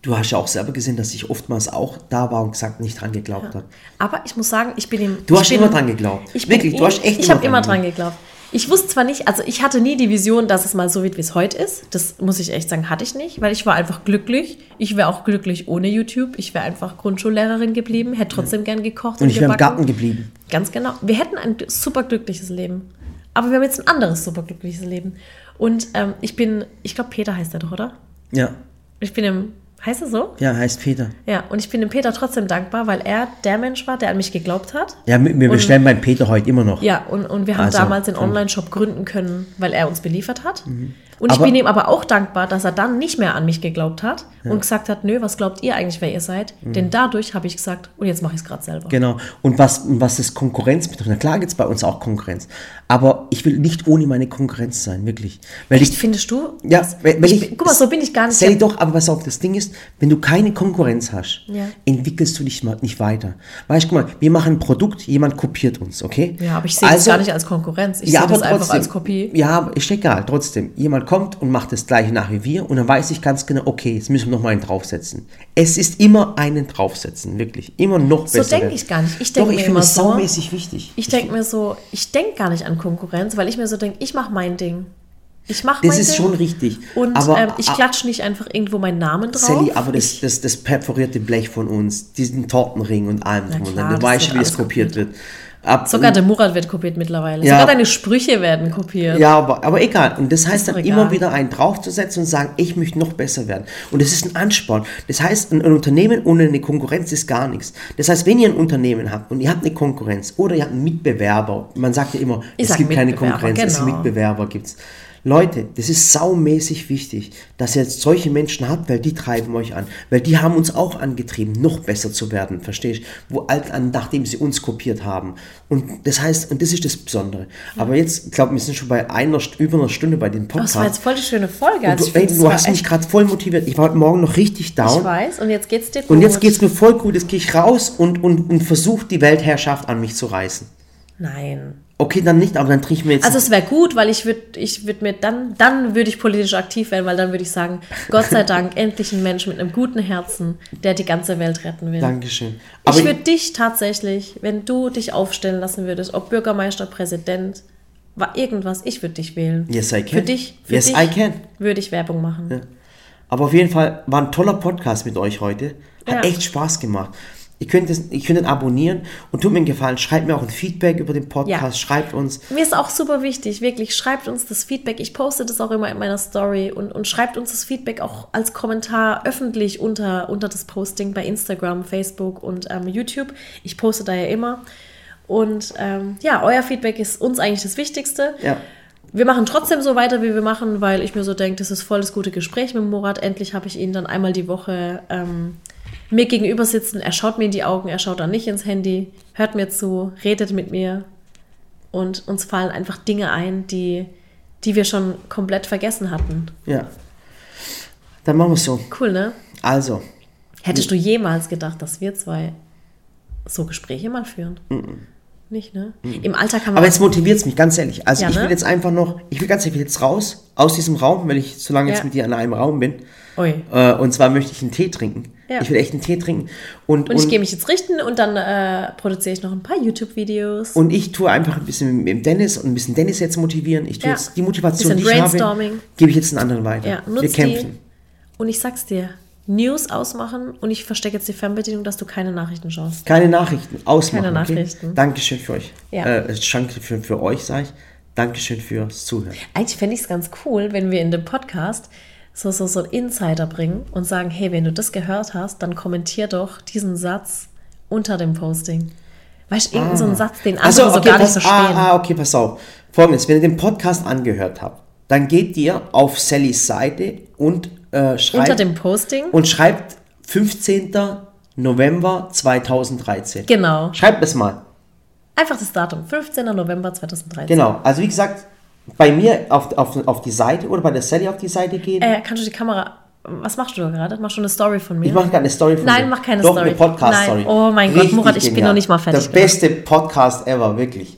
Du hast ja auch selber gesehen, dass ich oftmals auch da war und gesagt nicht dran geglaubt habe. Aber ich muss sagen, ich bin ihm. Du hast immer dran geglaubt. Ich bin Wirklich, du hast echt Ich immer habe dran immer dran geglaubt. Ich wusste zwar nicht, also ich hatte nie die Vision, dass es mal so wird, wie es heute ist. Das muss ich echt sagen, hatte ich nicht, weil ich war einfach glücklich. Ich wäre auch glücklich ohne YouTube. Ich wäre einfach Grundschullehrerin geblieben, hätte trotzdem gern gekocht Und ich wäre im. Garten geblieben. Ganz genau. Wir hätten ein super glückliches Leben. Aber wir haben jetzt ein anderes super glückliches Leben. Und ähm, ich bin, ich glaube, Peter heißt er doch, oder? Ja, Ich bin im, heißt er so? ja, heißt Peter. Ja, und ich bin dem Peter trotzdem dankbar, weil er der Mensch war, der an mich geglaubt hat. Ja, wir wir Und- bestellen beim Peter heute immer noch. Ja, und, und wir haben Also, damals den Online-Shop gründen können, weil er uns beliefert hat. Und ich Aber- bin ihm aber auch dankbar, dass er dann nicht mehr an mich geglaubt hat und gesagt hat, nö, was glaubt ihr eigentlich, wer ihr seid? Mhm. Denn dadurch habe ich gesagt, und jetzt mache ich es gerade selber. Genau. Und was, und was das Konkurrenz betrifft, na klar gibt es bei uns auch Konkurrenz. Aber ich will nicht ohne meine Konkurrenz sein, wirklich. Weil Echt, ich, findest du? ja, wenn, wenn ich, ich, guck mal, so bin ich gar nicht. Sally, doch, aber pass auf, das Ding ist, wenn du keine Konkurrenz hast, Ja. entwickelst du dich mal nicht weiter. Weißt du, guck mal, wir machen ein Produkt, jemand kopiert uns, okay? Ja, aber ich sehe das gar nicht als Konkurrenz. Ich sehe das einfach als Kopie. Ja, aber ist egal, trotzdem. Jemand kommt und macht das gleiche nach wie wir und dann weiß ich ganz genau, okay, jetzt müssen wir noch mal einen draufsetzen. Es ist immer einen draufsetzen, wirklich. Immer noch So besser. denke werden. ich gar nicht. Ich denke ich mir finde immer es so. saumäßig wichtig. Ich denke mir so, ich denke gar nicht an Konkurrenz, weil ich mir so denke, ich mache mein Ding. Ich mache mein Das ist Ding. schon richtig. Und aber, ähm, ich klatsche nicht einfach irgendwo meinen Namen drauf. Sally, aber das, ich, das, das perforierte Blech von uns, diesen Tortenring und allem drum und dran, du das weißt wird schon, wie es kopiert wird. Ab, sogar der Murat wird kopiert mittlerweile. Ja. Sogar deine Sprüche werden kopiert. Ja, aber, aber egal. Und das heißt doch dann egal. immer wieder einen draufzusetzen und sagen, ich möchte noch besser werden. Und das ist ein Ansporn. Das heißt, ein, ein Unternehmen ohne eine Konkurrenz ist gar nichts. Das heißt, wenn ihr ein Unternehmen habt und ihr habt eine Konkurrenz oder ihr habt einen Mitbewerber, man sagt ja immer, Ich es gibt keine Konkurrenz, es genau. Mitbewerber gibt's. Leute, das ist saumäßig wichtig, dass ihr jetzt solche Menschen habt, weil die treiben euch an. Weil die haben uns auch angetrieben, noch besser zu werden, verstehst du? Wo alt an, nachdem sie uns kopiert haben. Und das heißt, und das ist das Besondere. Aber jetzt, ich glaube, wir sind schon bei einer, über einer Stunde bei dem Oh, Podcast. das war jetzt voll die schöne Folge. Also und ich du, ey, du hast mich gerade voll motiviert. Ich war heute Morgen noch richtig Ich down. weiß, und jetzt geht's dir gut. Und jetzt geht es mir voll gut. Jetzt gehe ich raus und, und, und versuche die Weltherrschaft an mich zu reißen. Nein. Okay, dann nicht, aber dann trinke ich mir jetzt. Also es wäre gut, weil ich würde ich würd mir dann, dann würde ich politisch aktiv werden, weil dann würde ich sagen, Gott sei Dank, endlich ein Mensch mit einem guten Herzen, der die ganze Welt retten will. Dankeschön. Aber ich würde dich tatsächlich, wenn du dich aufstellen lassen würdest, ob Bürgermeister, Präsident, war irgendwas, ich würde dich wählen. Yes, I can. Für dich, für Yes, dich I can. würde ich Werbung machen. Aber auf jeden Fall war ein toller Podcast mit euch heute. Hat Ja. echt Spaß gemacht. Ihr könnt, es, ihr könnt ihn abonnieren und tut mir einen Gefallen, schreibt mir auch ein Feedback über den Podcast, Ja. schreibt uns. Mir ist auch super wichtig, wirklich, schreibt uns das Feedback. Ich poste das auch immer in meiner Story und, und schreibt uns das Feedback auch als Kommentar öffentlich unter, unter das Posting bei Instagram, Facebook und ähm, YouTube. Ich poste da ja immer. Und ähm, ja, euer Feedback ist uns eigentlich das Wichtigste. Ja. Wir machen trotzdem so weiter, wie wir machen, weil ich mir so denke, das ist voll das gute Gespräch mit Murat. Endlich habe ich ihn dann einmal die Woche ähm, mir gegenüber sitzen. Er schaut mir in die Augen, er schaut dann nicht ins Handy, hört mir zu, redet mit mir. Und uns fallen einfach Dinge ein, die, die wir schon komplett vergessen hatten. Ja. Dann machen wir es so. Cool, ne? Also, Hättest du jemals gedacht, dass wir zwei so Gespräche mal führen? Nicht, ne? Im Alltag haben wir. aber jetzt motiviert es mich, ganz ehrlich. Also Ja, ich will ne? jetzt einfach noch, ich will ganz ehrlich jetzt raus aus diesem Raum, weil ich so lange jetzt Ja. mit dir in einem Raum bin. Ui. Äh, und zwar möchte ich einen Tee trinken. Ja. Ich will echt einen Tee trinken. Und, Und ich gehe mich jetzt richten und dann äh, produziere ich noch ein paar YouTube-Videos. Und ich tue einfach ein bisschen mit dem Dennis und ein bisschen Dennis jetzt motivieren. Ich tue Ja. jetzt die Motivation, die ich habe, gebe ich jetzt einen anderen weiter. Ja, Wir kämpfen. die. Und ich sag's dir, News ausmachen und ich verstecke jetzt die Fernbedienung, dass du keine Nachrichten schaust. Keine Nachrichten, ausmachen. Keine Okay? Nachrichten. Dankeschön für euch. Ja. Äh, für, für euch, sage ich. Dankeschön fürs Zuhören. Eigentlich fände ich es ganz cool, wenn wir in dem Podcast so, so, so Insider bringen und sagen, hey, wenn du das gehört hast, dann kommentier doch diesen Satz unter dem Posting. Weißt du, irgendein so einen Satz, den andere Achso, so okay, gar nicht pass, verstehen. ah, ah, okay, pass auf. Folgendes, wenn ihr den Podcast angehört habt, dann geht ihr auf Sallys Seite und äh, schreibt, unter dem Posting? und schreibt 15. November 2013. genau. Schreibt das mal. Einfach das Datum, 15. November 2013. Genau, also wie gesagt, bei mir auf, auf, auf die Seite oder bei der Sally auf die Seite gehen. Äh, kannst du die Kamera. Was machst du da gerade? Machst du eine Story von mir? Ich mache gerade eine Story von Nein, dir. mach keine Doch, Story. eine Podcast-Story. Oh mein Gott, Murat, ich bin noch nicht mal fertig Der gemacht. beste Podcast ever, wirklich.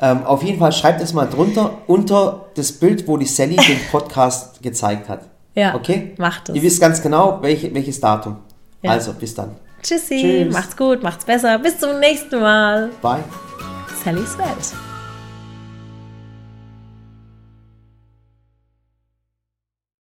Ähm, auf jeden Fall schreibt es mal drunter, unter das Bild, wo die Sally den Podcast gezeigt hat. Ja, Okay? macht es. Ihr wisst ganz genau, welche, welches Datum. Ja. Also, bis dann. Tschüssi, Tschüss. macht's gut, macht's besser. Bis zum nächsten Mal. Bye. Sallys Welt.